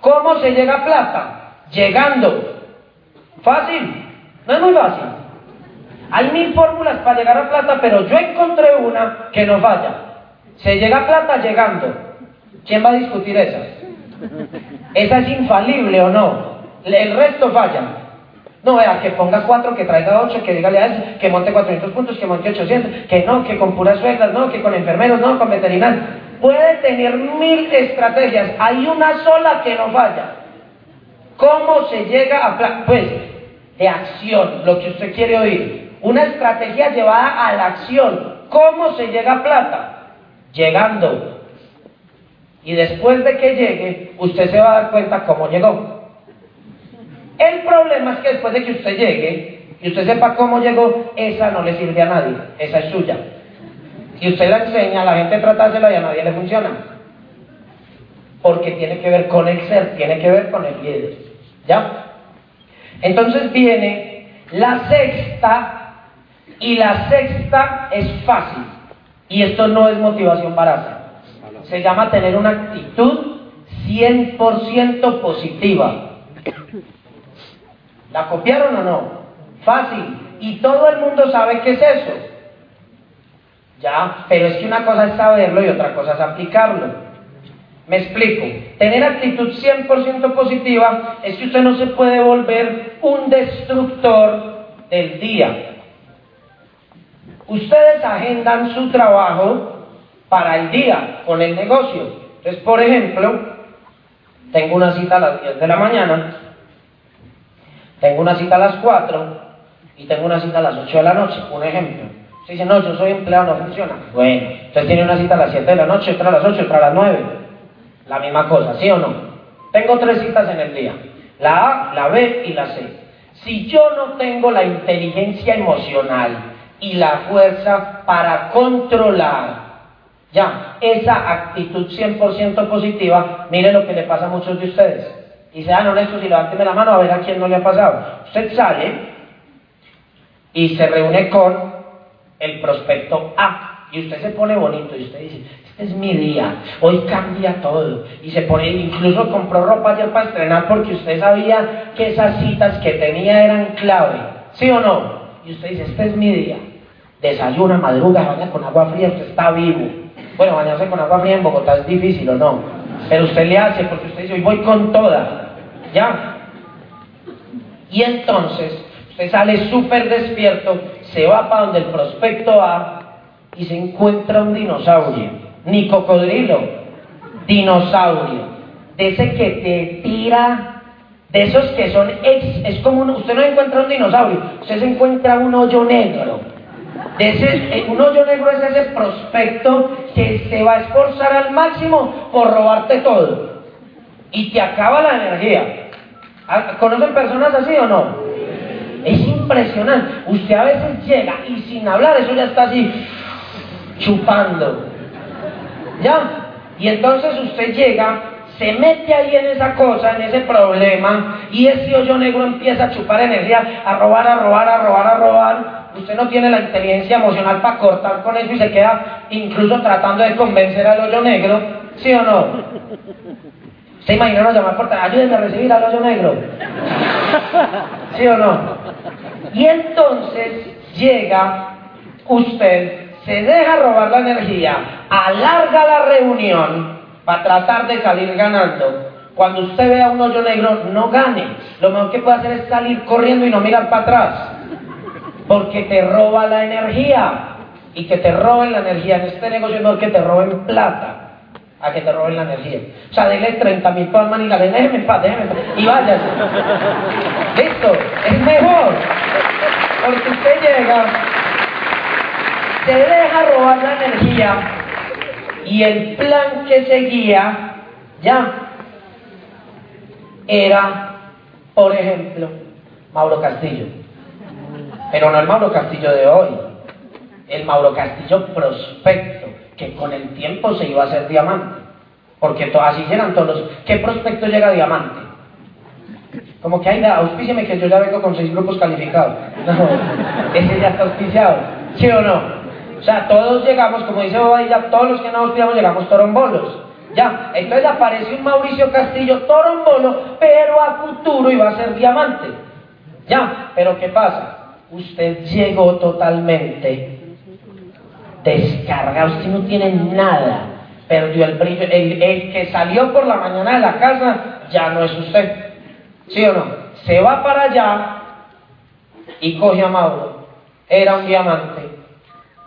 ¿Cómo se llega a plata? Llegando. ¿Fácil? No es muy fácil. Hay mil fórmulas para llegar a plata, pero yo encontré una que no falla. Se llega plata llegando. ¿Quién va a discutir esa? ¿Esa es infalible o no? El resto falla. No, vea, que ponga cuatro, que traiga ocho, que dígale a eso, que monte 400 puntos, que monte 800, que no, que con puras suegras, no, que con enfermeros, no, con veterinarios. Puede tener mil estrategias, hay una sola que no falla. ¿Cómo se llega a Pues, de acción, lo que usted quiere oír. Una estrategia llevada a la acción. ¿Cómo se llega a plata? Llegando. Y después de que llegue, usted se va a dar cuenta cómo llegó. El problema es que después de que usted llegue y usted sepa cómo llegó, esa no le sirve a nadie, esa es suya. Y usted la enseña, la gente tratársela y a nadie le funciona. Porque tiene que ver con el ser, tiene que ver con el líder. ¿Ya? Entonces viene la sexta, y la sexta es fácil. Y esto no es motivación barata. Se llama tener una actitud 100% positiva. ¿La copiaron o no? Fácil. Y todo el mundo sabe qué es eso. Ya, pero es que una cosa es saberlo y otra cosa es aplicarlo. Me explico. Tener actitud 100% positiva es que usted no se puede volver un destructor del día. Ustedes agendan su trabajo para el día con el negocio. Entonces, por ejemplo, tengo una cita a las 10 de la mañana tengo una cita a las 4 y tengo una cita a las 8 de la noche, un ejemplo. Si dice, no, yo soy empleado, no funciona. Bueno, entonces tiene una cita a las 7 de la noche, otra a las 8, otra a las 9. La misma cosa, ¿sí o no? Tengo tres citas en el día, la A, la B y la C. Si yo no tengo la inteligencia emocional y la fuerza para controlar ya esa actitud 100% positiva, mire lo que le pasa a muchos de ustedes y sean honestos y levánteme la mano a ver a quién no le ha pasado. Usted sale y se reúne con el prospecto A y usted se pone bonito y usted dice, este es mi día, hoy cambia todo. Y se pone, incluso compró ropa ayer para estrenar porque usted sabía que esas citas que tenía eran clave, ¿sí o no? Y usted dice, este es mi día. Desayuna, madruga, baña con agua fría, usted está vivo. Bueno, bañarse con agua fría en Bogotá es difícil o no, pero usted le hace porque usted dice, hoy voy con toda. ¿Ya? Y entonces usted sale súper despierto, se va para donde el prospecto va y se encuentra un dinosaurio, ni cocodrilo, dinosaurio, de ese que te tira, de esos que son ex, es como usted no encuentra un dinosaurio, usted se encuentra un hoyo negro. Ese, eh, un hoyo negro es ese prospecto que se va a esforzar al máximo por robarte todo y te acaba la energía. ¿Conocen personas así o no? Es impresionante. Usted a veces llega y sin hablar, eso ya está así, chupando. ¿Ya? Y entonces usted llega, se mete ahí en esa cosa, en ese problema, y ese hoyo negro empieza a chupar energía, a robar, a robar, a robar, a robar. Usted no tiene la inteligencia emocional para cortar con eso y se queda incluso tratando de convencer al hoyo negro, ¿sí o no? ¿Se imaginaron llamar por? Ayúdenme a recibir al hoyo negro. ¿Sí o no? Y entonces llega usted, se deja robar la energía, alarga la reunión para tratar de salir ganando. Cuando usted vea un hoyo negro, no gane. Lo mejor que puede hacer es salir corriendo y no mirar para atrás. Porque te roba la energía. Y que te roben la energía en este negocio es mejor que te roben plata a que te roben la energía. O sea, dele 30 mil palmas y dígale, déjeme en paz, déjeme y váyase. Listo, es mejor. Porque usted llega, se deja robar la energía y el plan que seguía, ya, era, por ejemplo, Mauro Castillo. Pero no el Mauro Castillo de hoy, el Mauro Castillo prospecto, que con el tiempo se iba a hacer diamante. Porque to, así llegan todos los... ¿Qué prospecto llega diamante? Como que hay, auspíciame que yo ya vengo con seis grupos calificados. No, ese ya está auspiciado. ¿Sí o no? O sea, todos llegamos, como dice ya todos los que no auspiciamos llegamos torombolos. Ya, entonces aparece un Mauricio Castillo torombolo, pero a futuro iba a ser diamante. Ya, pero ¿qué pasa? Usted llegó totalmente descargado, usted no tiene nada, perdió el brillo. El, que salió por la mañana de la casa ya no es usted. ¿Sí o no? Se va para allá y coge a Mauro. Era un diamante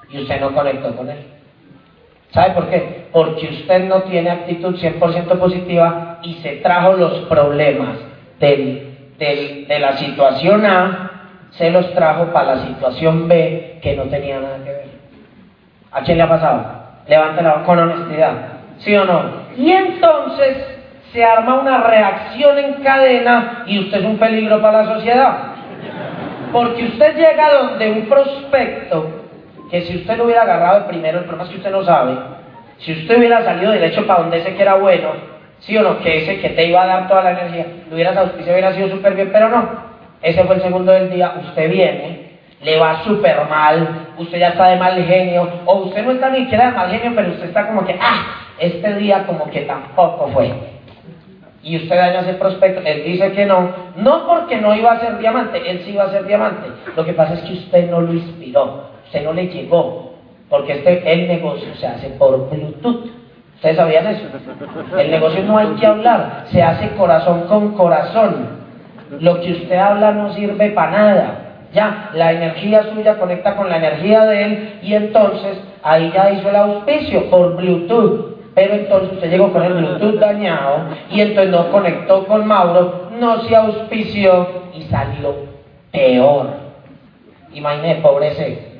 y usted no conectó con él. ¿Sabe por qué? Porque usted no tiene actitud 100% positiva y se trajo los problemas de la situación A, se los trajo para la situación B que no tenía nada que ver. ¿A quién le ha pasado? Levántela con honestidad. ¿Sí o no? Y entonces se arma una reacción en cadena y usted es un peligro para la sociedad. Porque usted llega donde un prospecto, que si usted lo hubiera agarrado de primero, el problema es que usted no sabe, si usted hubiera salido del hecho para donde ese que era bueno, sí o no, que ese que te iba a dar toda la energía, lo hubieras auspiciado, hubiera sido súper bien, pero no. Ese fue el segundo del día, usted viene, le va súper mal, usted ya está de mal genio, o usted no está ni siquiera de mal genio, pero usted está como que, ah, este día como que tampoco fue. Y usted daña ese prospecto, él dice que no, no porque no iba a ser diamante, él sí iba a ser diamante. Lo que pasa es que usted no lo inspiró, usted no le llegó, porque este, el negocio se hace por Bluetooth. ¿Ustedes sabían eso? El negocio no hay que hablar, se hace corazón con corazón. Lo que usted habla no sirve para nada. Ya, la energía suya conecta con la energía de él y entonces ahí ya hizo el auspicio por Bluetooth. Pero entonces usted llegó con el Bluetooth dañado y entonces no conectó con Mauro, no se auspició y salió peor. Imagínese, pobre C.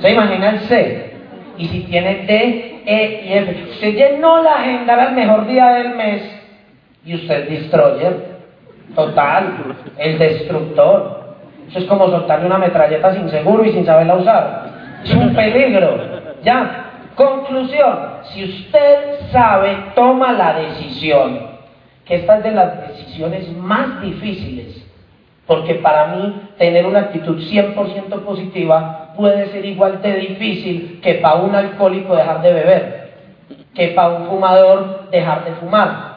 ¿Se imagina el C? Y si tiene D, E y F. Usted llenó la agenda al mejor día del mes y usted destroyer. Total, el destructor. Eso es como soltarle una metralleta sin seguro y sin saberla usar. Es un peligro. Ya. Conclusión. Si usted sabe, toma la decisión. Que esta es de las decisiones más difíciles. Porque para mí, tener una actitud 100% positiva puede ser igual de difícil que para un alcohólico dejar de beber. Que para un fumador dejar de fumar.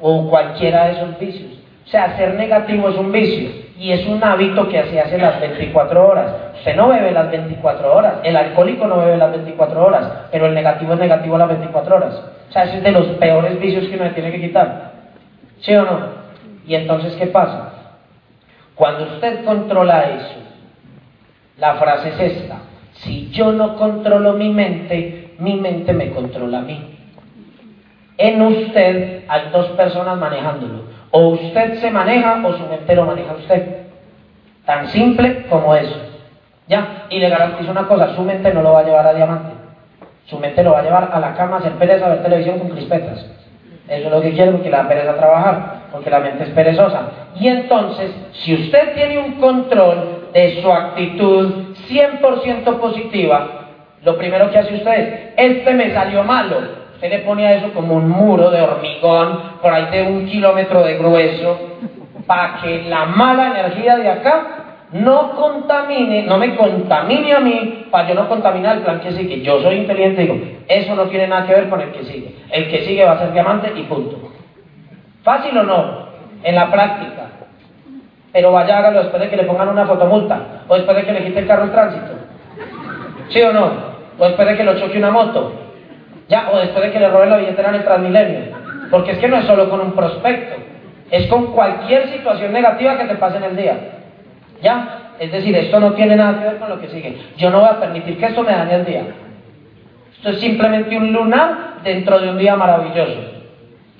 O cualquiera de esos vicios. O sea, ser negativo es un vicio y es un hábito que se hace las 24 horas. Usted no bebe las 24 horas, el alcohólico no bebe las 24 horas, pero el negativo es negativo las 24 horas. O sea, ese es de los peores vicios que uno tiene que quitar. ¿Sí o no? Y entonces, ¿qué pasa? Cuando usted controla eso, la frase es esta, si yo no controlo mi mente, mi mente me controla a mí. En usted hay dos personas manejándolo. O usted se maneja o su mente lo maneja usted. Tan simple como eso. ¿Ya? Y le garantizo una cosa, su mente no lo va a llevar a diamante. Su mente lo va a llevar a la cama a hacer pereza, a ver televisión con crispetas. Eso es lo que quiere porque le da pereza trabajar. porque la mente es perezosa. Y entonces, si usted tiene un control de su actitud 100% positiva, lo primero que hace usted es, este me salió malo. Usted le pone a eso como un muro de hormigón, por ahí de un kilómetro de grueso, para que la mala energía de acá no contamine, no me contamine a mí, para yo no contaminar el plan que sigue. Yo soy inteligente y digo, eso no tiene nada que ver con el que sigue. El que sigue va a ser diamante y punto. ¿Fácil o no? En la práctica. Pero vaya, hágalo después de que le pongan una fotomulta, o después de que le quite el carro en tránsito. ¿Sí o no? O después de que lo choque una moto. Ya, o después de que le roben la billetera en el Transmilenio. Porque es que no es solo con un prospecto, es con cualquier situación negativa que te pase en el día. ¿Ya? Es decir, esto no tiene nada que ver con lo que sigue. Yo no voy a permitir que esto me dañe el día. Esto es simplemente un lunar dentro de un día maravilloso.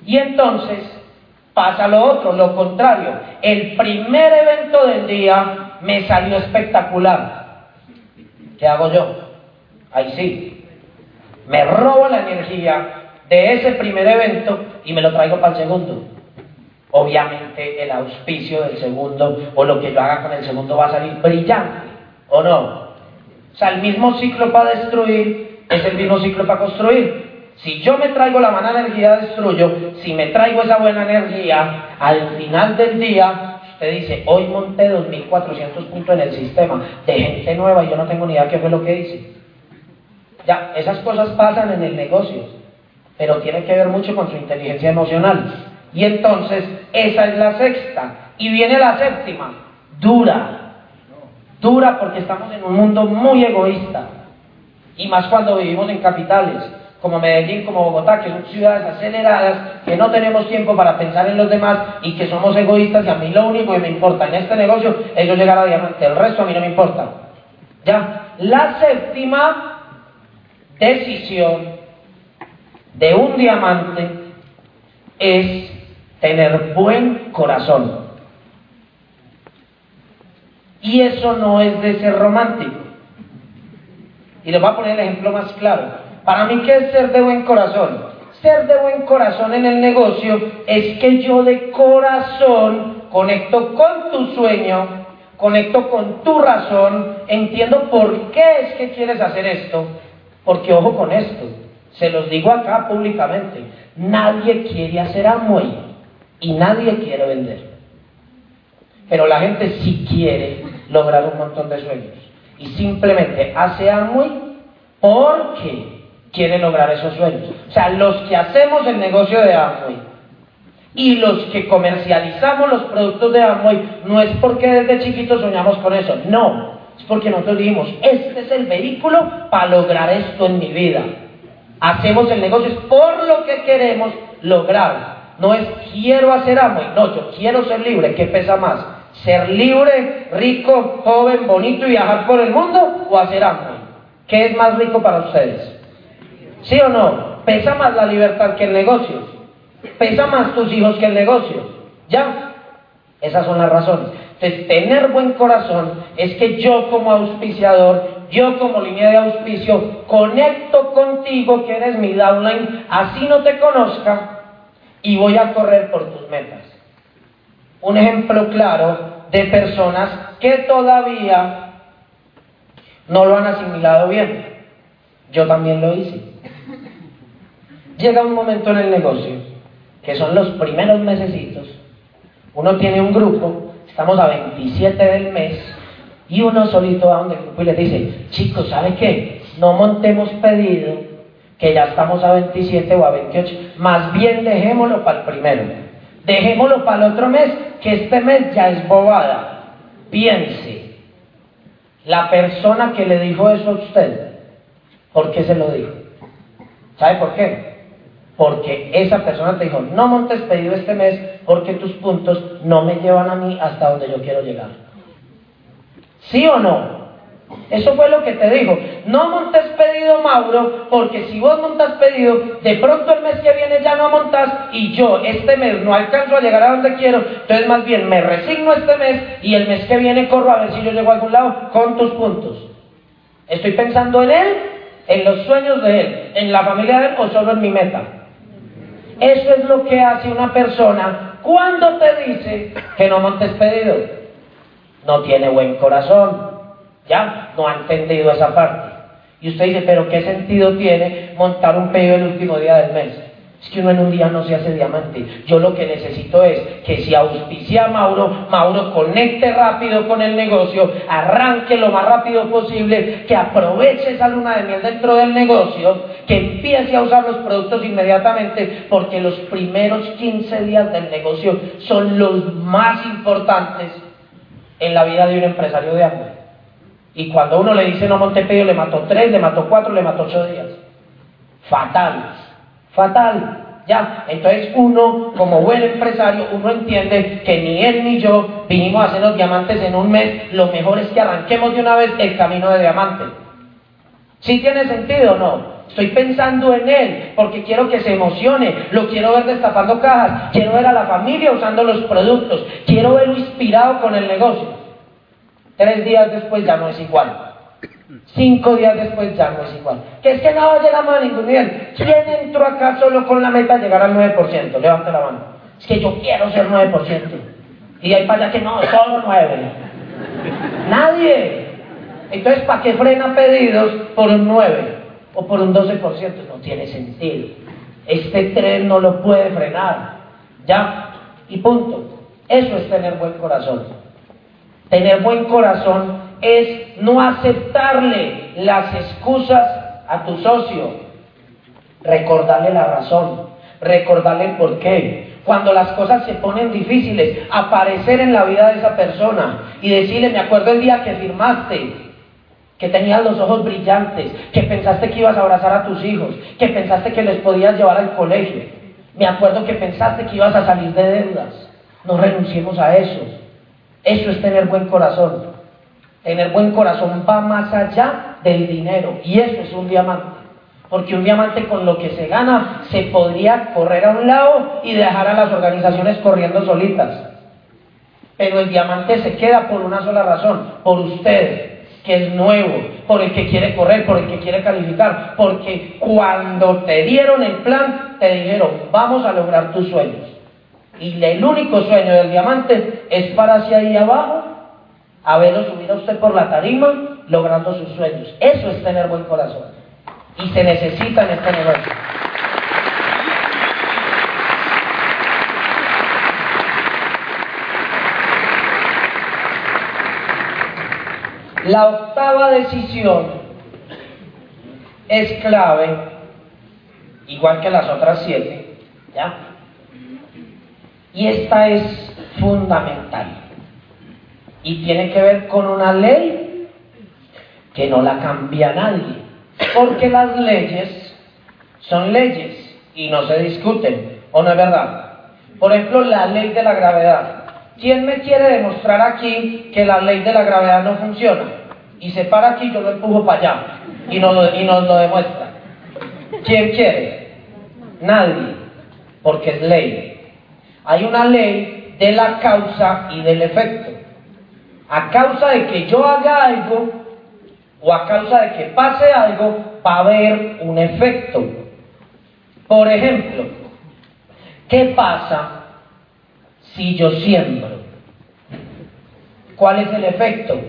Y entonces pasa lo otro, lo contrario. El primer evento del día me salió espectacular. ¿Qué hago yo? Ahí sí. Me robo la energía de ese primer evento y me lo traigo para el segundo. Obviamente el auspicio del segundo o lo que yo haga con el segundo va a salir brillante, ¿o no? O sea, el mismo ciclo para destruir es el mismo ciclo para construir. Si yo me traigo la mala energía, destruyo. Si me traigo esa buena energía, al final del día, usted dice, hoy monté 2.400 puntos en el sistema de gente nueva y yo no tengo ni idea qué fue lo que hice. Ya, esas cosas pasan en el negocio, pero tiene que ver mucho con su inteligencia emocional. Y entonces, esa es la sexta. Y viene la séptima, dura. Dura porque estamos en un mundo muy egoísta. Y más cuando vivimos en capitales, como Medellín, como Bogotá, que son ciudades aceleradas, que no tenemos tiempo para pensar en los demás y que somos egoístas y a mí lo único que me importa en este negocio es yo llegar a diamante, el resto a mí no me importa. Ya, la séptima decisión de un diamante es tener buen corazón. Y eso no es de ser romántico. Y les voy a poner el ejemplo más claro. Para mí, ¿qué es ser de buen corazón? Ser de buen corazón en el negocio es que yo de corazón conecto con tu sueño, conecto con tu razón, entiendo por qué es que quieres hacer esto, porque ojo con esto, se los digo acá públicamente, nadie quiere hacer Amway y nadie quiere vender. Pero la gente sí quiere lograr un montón de sueños. Y simplemente hace Amway porque quiere lograr esos sueños. O sea, los que hacemos el negocio de Amway y los que comercializamos los productos de Amway no es porque desde chiquitos soñamos con eso, no. Es porque nosotros dijimos, este es el vehículo para lograr esto en mi vida. Hacemos el negocio por lo que queremos lograr. No es quiero hacer Amway, no, yo quiero ser libre. ¿Qué pesa más? ¿Ser libre, rico, joven, bonito y viajar por el mundo o hacer Amway? ¿Qué es más rico para ustedes? ¿Sí o no? ¿Pesa más la libertad que el negocio? ¿Pesa más tus hijos que el negocio? ¿Ya? Esas son las razones. Entonces, tener buen corazón es que yo como auspiciador, yo como línea de auspicio, conecto contigo que eres mi downline, así no te conozca, y voy a correr por tus metas. Un ejemplo claro de personas que todavía no lo han asimilado bien. Yo también lo hice. Llega un momento en el negocio, que son los primeros mesecitos, uno tiene un grupo, estamos a 27 del mes, y uno solito va donde el grupo y le dice, chicos, ¿sabe qué? No montemos pedido que ya estamos a 27 o a 28, más bien dejémoslo para el primero. Dejémoslo para el otro mes, que este mes ya es bobada. Piense, la persona que le dijo eso a usted, ¿por qué se lo dijo? ¿Sabe por qué? Porque esa persona te dijo, no montes pedido este mes porque tus puntos no me llevan a mí hasta donde yo quiero llegar. ¿Sí o no? Eso fue lo que te dijo. No montes pedido, Mauro, porque si vos montas pedido, de pronto el mes que viene ya no montas y yo este mes no alcanzo a llegar a donde quiero. Entonces más bien me resigno este mes y el mes que viene corro a ver si yo llego a algún lado con tus puntos. Estoy pensando en él, en los sueños de él, en la familia de él o solo en mi meta. Eso es lo que hace una persona ¿Cuándo te dice que no montes pedido? No tiene buen corazón. Ya, no ha entendido esa parte. Y usted dice, pero ¿qué sentido tiene montar un pedido el último día del mes? Es que uno en un día no se hace diamante. Yo lo que necesito es que si auspicia a Mauro, Mauro conecte rápido con el negocio, arranque lo más rápido posible, que aproveche esa luna de miel dentro del negocio, que empiece a usar los productos inmediatamente, porque los primeros 15 días del negocio son los más importantes en la vida de un empresario de hambre. Y cuando uno le dice no monte pedido, le mató tres, le mató cuatro, le mató ocho días. Fatal fatal. Ya, entonces uno, como buen empresario, uno entiende que ni él ni yo vinimos a hacer los diamantes en un mes, lo mejor es que arranquemos de una vez el camino de diamante. ¿Sí tiene sentido o no? Estoy pensando en él porque quiero que se emocione, lo quiero ver destapando cajas, quiero ver a la familia usando los productos, quiero verlo inspirado con el negocio. Tres días después ya no es igual. Cinco días después ya no es igual. Que es que no llegamos a ningún nivel. ¿Quién entró acá solo con la meta de llegar al 9%? Levante la mano. Es que yo quiero ser 9%. Y hay para allá que no, solo 9. Nadie. Entonces, ¿para qué frena pedidos por un 9 o por un 12%? No tiene sentido. Este tren no lo puede frenar. ¿Ya? Y punto. Eso es tener buen corazón. Tener buen corazón es no aceptarle las excusas a tu socio, recordarle la razón, recordarle el por qué. Cuando las cosas se ponen difíciles, aparecer en la vida de esa persona y decirle, me acuerdo el día que firmaste, que tenías los ojos brillantes, que pensaste que ibas a abrazar a tus hijos, que pensaste que les podías llevar al colegio. Me acuerdo que pensaste que ibas a salir de deudas. No renunciemos a eso. Eso es tener buen corazón. Tener buen corazón va más allá del dinero y eso es un diamante. Porque un diamante con lo que se gana se podría correr a un lado y dejar a las organizaciones corriendo solitas. Pero el diamante se queda por una sola razón, por usted, que es nuevo, por el que quiere correr, por el que quiere calificar. Porque cuando te dieron el plan, te dijeron, vamos a lograr tus sueños. Y el único sueño del diamante es para hacia ahí abajo subir a usted por la tarima logrando sus sueños. Eso es tener buen corazón. Y se necesita en este negocio. La octava decisión es clave, igual que las otras siete, ¿ya? Y esta es fundamental y tiene que ver con una ley que no la cambia nadie, porque las leyes son leyes y no se discuten, ¿o no es verdad? Por ejemplo, la ley de la gravedad. ¿Quién me quiere demostrar aquí que la ley de la gravedad no funciona? Y se para aquí, yo lo empujo para allá y nos, y nos lo demuestra. ¿Quién quiere? Nadie, porque es ley. Hay una ley de la causa y del efecto a causa de que yo haga algo o a causa de que pase algo, va a haber un efecto. Por ejemplo, ¿qué pasa si yo siembro? ¿Cuál es el efecto?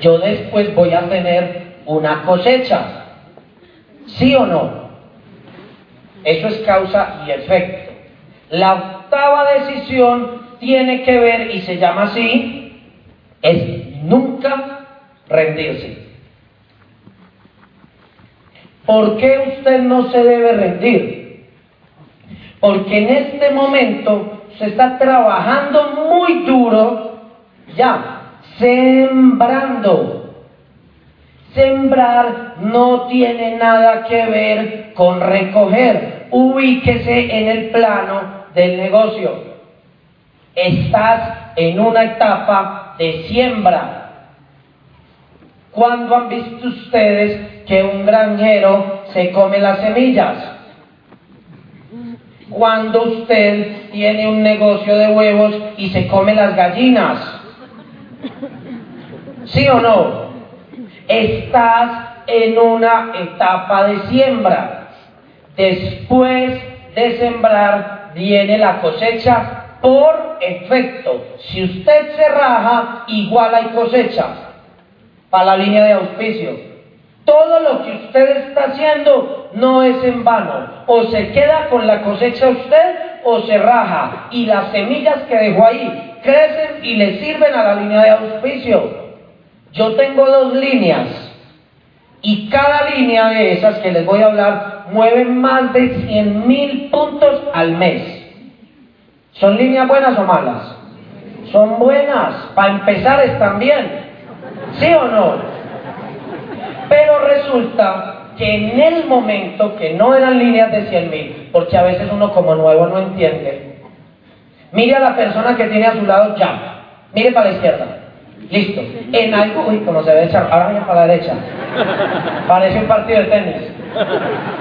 Yo después voy a tener una cosecha. ¿Sí o no? Eso es causa y efecto. La octava decisión tiene que ver, y se llama así, es nunca rendirse. ¿Por qué usted no se debe rendir? Porque en este momento se está trabajando muy duro, ya, sembrando. Sembrar no tiene nada que ver con recoger. Ubíquese en el plano del negocio. Estás en una etapa de siembra. ¿Cuándo han visto ustedes que un granjero se come las semillas? Cuando usted tiene un negocio de huevos y se come las gallinas. ¿Sí o no? Estás en una etapa de siembra. Después de sembrar viene la cosecha por efecto. Si usted se raja, igual hay cosecha para la línea de auspicio. Todo lo que usted está haciendo no es en vano. O se queda con la cosecha usted o se raja. Y las semillas que dejó ahí crecen y le sirven a la línea de auspicio. Yo tengo dos líneas. Y cada línea de esas que les voy a hablar mueve más de 100 mil puntos al mes. ¿Son líneas buenas o malas? Son buenas. Para empezar están bien. ¿Sí o no? Pero resulta que en el momento que no eran líneas de 100 mil, porque a veces uno como nuevo no entiende, mire a la persona que tiene a su lado ya, mire para la izquierda, listo, en algo, uy, como se ve echar, ahora mira para la derecha, parece un partido de tenis,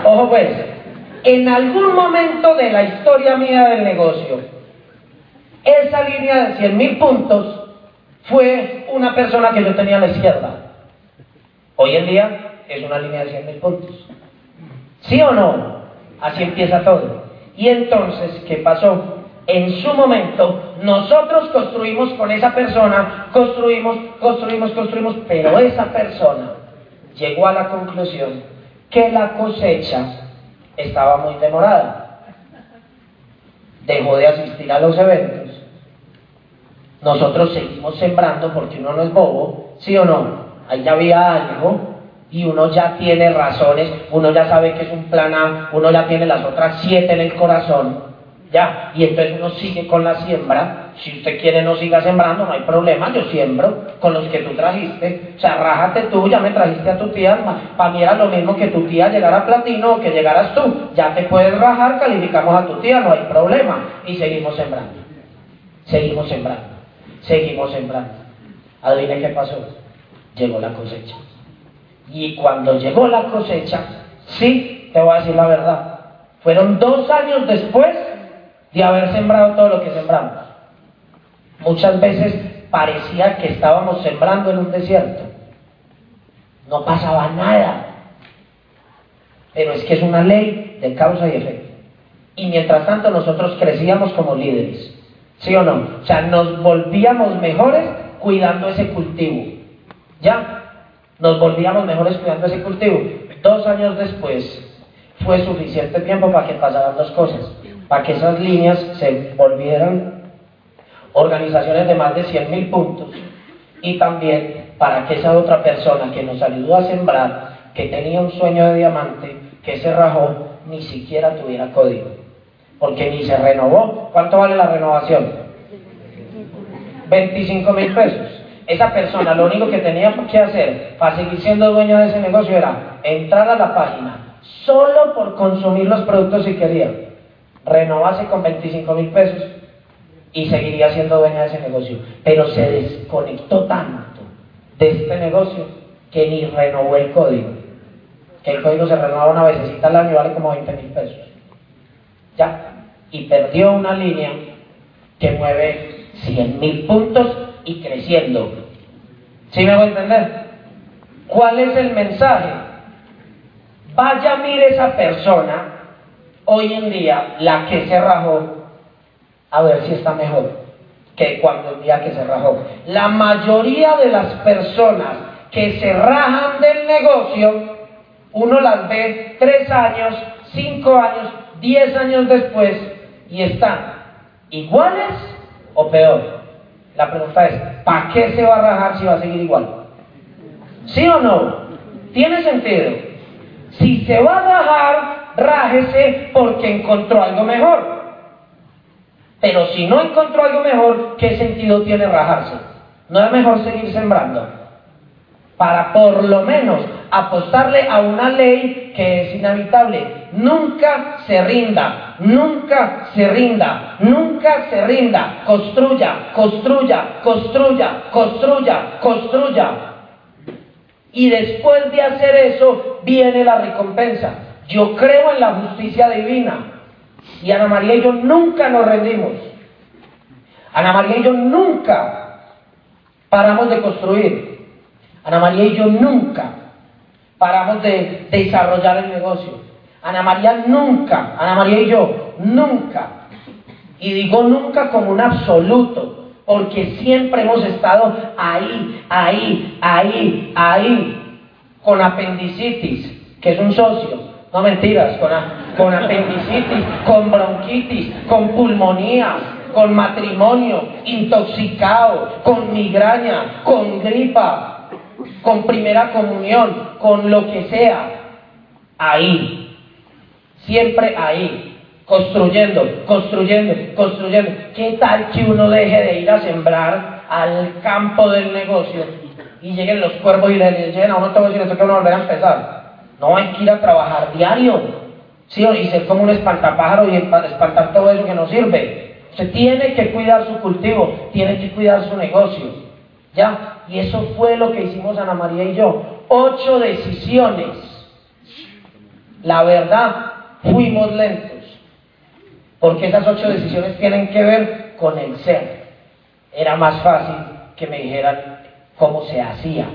ojo pues, en algún momento de la historia mía del negocio, esa línea de 100 mil puntos fue una persona que yo tenía a la izquierda. Hoy en día es una línea de 100 mil puntos. ¿Sí o no? Así empieza todo. Y entonces, ¿qué pasó? En su momento, nosotros construimos con esa persona, construimos, construimos, construimos, pero esa persona llegó a la conclusión que la cosecha estaba muy demorada. Dejó de asistir a los eventos. Nosotros seguimos sembrando porque uno no es bobo, ¿sí o no? ahí ya había algo y uno ya tiene razones, uno ya sabe que es un plan A, uno ya tiene las otras siete en el corazón, ya, y entonces uno sigue con la siembra, si usted quiere no siga sembrando, no hay problema, yo siembro con los que tú trajiste, o sea, rájate tú, ya me trajiste a tu tía, para mí era lo mismo que tu tía llegara a platino o que llegaras tú, ya te puedes rajar, calificamos a tu tía, no hay problema, y seguimos sembrando, seguimos sembrando, seguimos sembrando. Adivine qué pasó llegó la cosecha. Y cuando llegó la cosecha, sí, te voy a decir la verdad, fueron dos años después de haber sembrado todo lo que sembramos. Muchas veces parecía que estábamos sembrando en un desierto. No pasaba nada. Pero es que es una ley de causa y efecto. Y mientras tanto nosotros crecíamos como líderes. ¿Sí o no? O sea, nos volvíamos mejores cuidando ese cultivo. Ya, nos volvíamos mejores cuidando ese cultivo. Dos años después fue suficiente tiempo para que pasaran dos cosas, para que esas líneas se volvieran organizaciones de más de 100 puntos y también para que esa otra persona que nos ayudó a sembrar, que tenía un sueño de diamante, que se rajó, ni siquiera tuviera código, porque ni se renovó. ¿Cuánto vale la renovación? 25 mil pesos. Esa persona lo único que tenía que hacer para seguir siendo dueño de ese negocio era entrar a la página solo por consumir los productos si quería, renovarse con 25 mil pesos y seguiría siendo dueño de ese negocio. Pero se desconectó tanto de este negocio que ni renovó el código. Que el código se renueva una vez al año vale como 20 mil pesos. Ya. Y perdió una línea que mueve 100 mil puntos y creciendo. ¿Sí me voy a entender? ¿Cuál es el mensaje? Vaya, mire esa persona, hoy en día, la que se rajó, a ver si está mejor que cuando el día que se rajó. La mayoría de las personas que se rajan del negocio, uno las ve tres años, cinco años, diez años después y están iguales o peor. La pregunta es, ¿para qué se va a rajar si va a seguir igual? ¿Sí o no? Tiene sentido. Si se va a rajar, rájese porque encontró algo mejor. Pero si no encontró algo mejor, ¿qué sentido tiene rajarse? ¿No es mejor seguir sembrando? Para por lo menos apostarle a una ley que es inhabitable, nunca se rinda, nunca se rinda, nunca se rinda. Construya, construya, construya, construya, construya. Y después de hacer eso viene la recompensa. Yo creo en la justicia divina. Y Ana María y yo nunca nos rendimos. Ana María y yo nunca paramos de construir. Ana María y yo nunca paramos de desarrollar el negocio. Ana María nunca, Ana María y yo, nunca Y digo nunca como un absoluto, porque siempre hemos estado ahí, ahí, ahí, ahí, con apendicitis, que es un socio. No mentiras, con, con apendicitis, con bronquitis, con pulmonía, con matrimonio, intoxicado, con migraña, con gripa, con primera comunión, con lo que sea. Ahí, siempre ahí, construyendo, construyendo, construyendo. ¿Qué tal que uno deje de ir a sembrar al campo del negocio y lleguen los cuervos y le llenen a uno todo y le toca uno volver a empezar? No hay que ir a trabajar diario, ¿sí? y ser como un espantapájaro y espantar todo eso que no sirve. Usted tiene que cuidar su cultivo, tiene que cuidar su negocio. ¿Ya? Y eso fue lo que hicimos Ana María y yo. Ocho decisiones. La verdad, fuimos lentos. Porque esas ocho decisiones tienen que ver con el ser. Era más fácil que me dijeran cómo se hacía.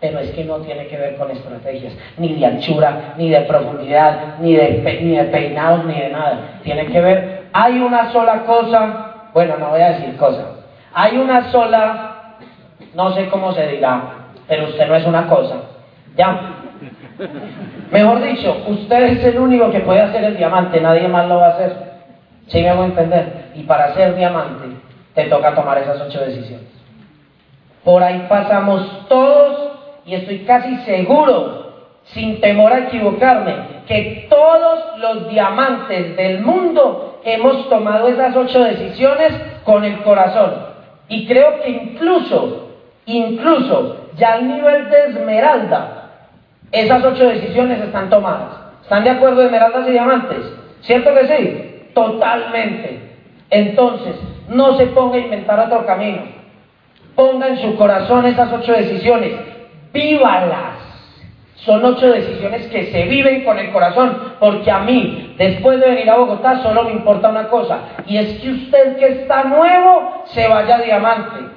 Pero es que no tiene que ver con estrategias, ni de anchura, ni de profundidad, ni de, ni de peinados, ni de nada. Tiene que ver, hay una sola cosa, bueno, no voy a decir cosa, hay una sola, no sé cómo se dirá, pero usted no es una cosa. ¿Ya? Mejor dicho, usted es el único que puede hacer el diamante, nadie más lo va a hacer. ¿Sí me hago entender? Y para ser diamante, te toca tomar esas ocho decisiones. Por ahí pasamos todos y estoy casi seguro, sin temor a equivocarme, que todos los diamantes del mundo hemos tomado esas ocho decisiones con el corazón. Y creo que incluso, incluso, ya al nivel de esmeralda, esas ocho decisiones están tomadas. ¿Están de acuerdo esmeraldas y diamantes? ¿Cierto que sí? Totalmente. Entonces, no se ponga a inventar otro camino. Ponga en su corazón esas ocho decisiones vívalas. Son ocho decisiones que se viven con el corazón, porque a mí, después de venir a Bogotá, solo me importa una cosa, y es que usted que está nuevo se vaya a diamante.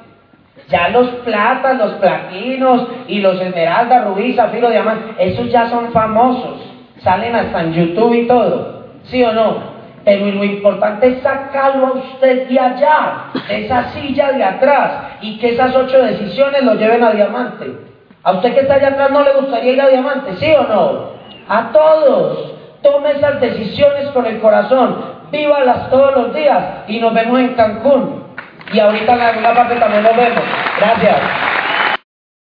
Ya los platas, los platinos y los esmeraldas, rubí, zafiro, diamante, esos ya son famosos, salen hasta en YouTube y todo, ¿sí o no? Pero lo importante es sacarlo a usted de allá, de esa silla de atrás, y que esas ocho decisiones lo lleven a diamante. ¿A usted que está allá atrás no le gustaría ir a diamante, sí o no? A todos. Tome esas decisiones con el corazón. Vívalas todos los días y nos vemos en Cancún. Y ahorita en la parte también nos vemos. Gracias.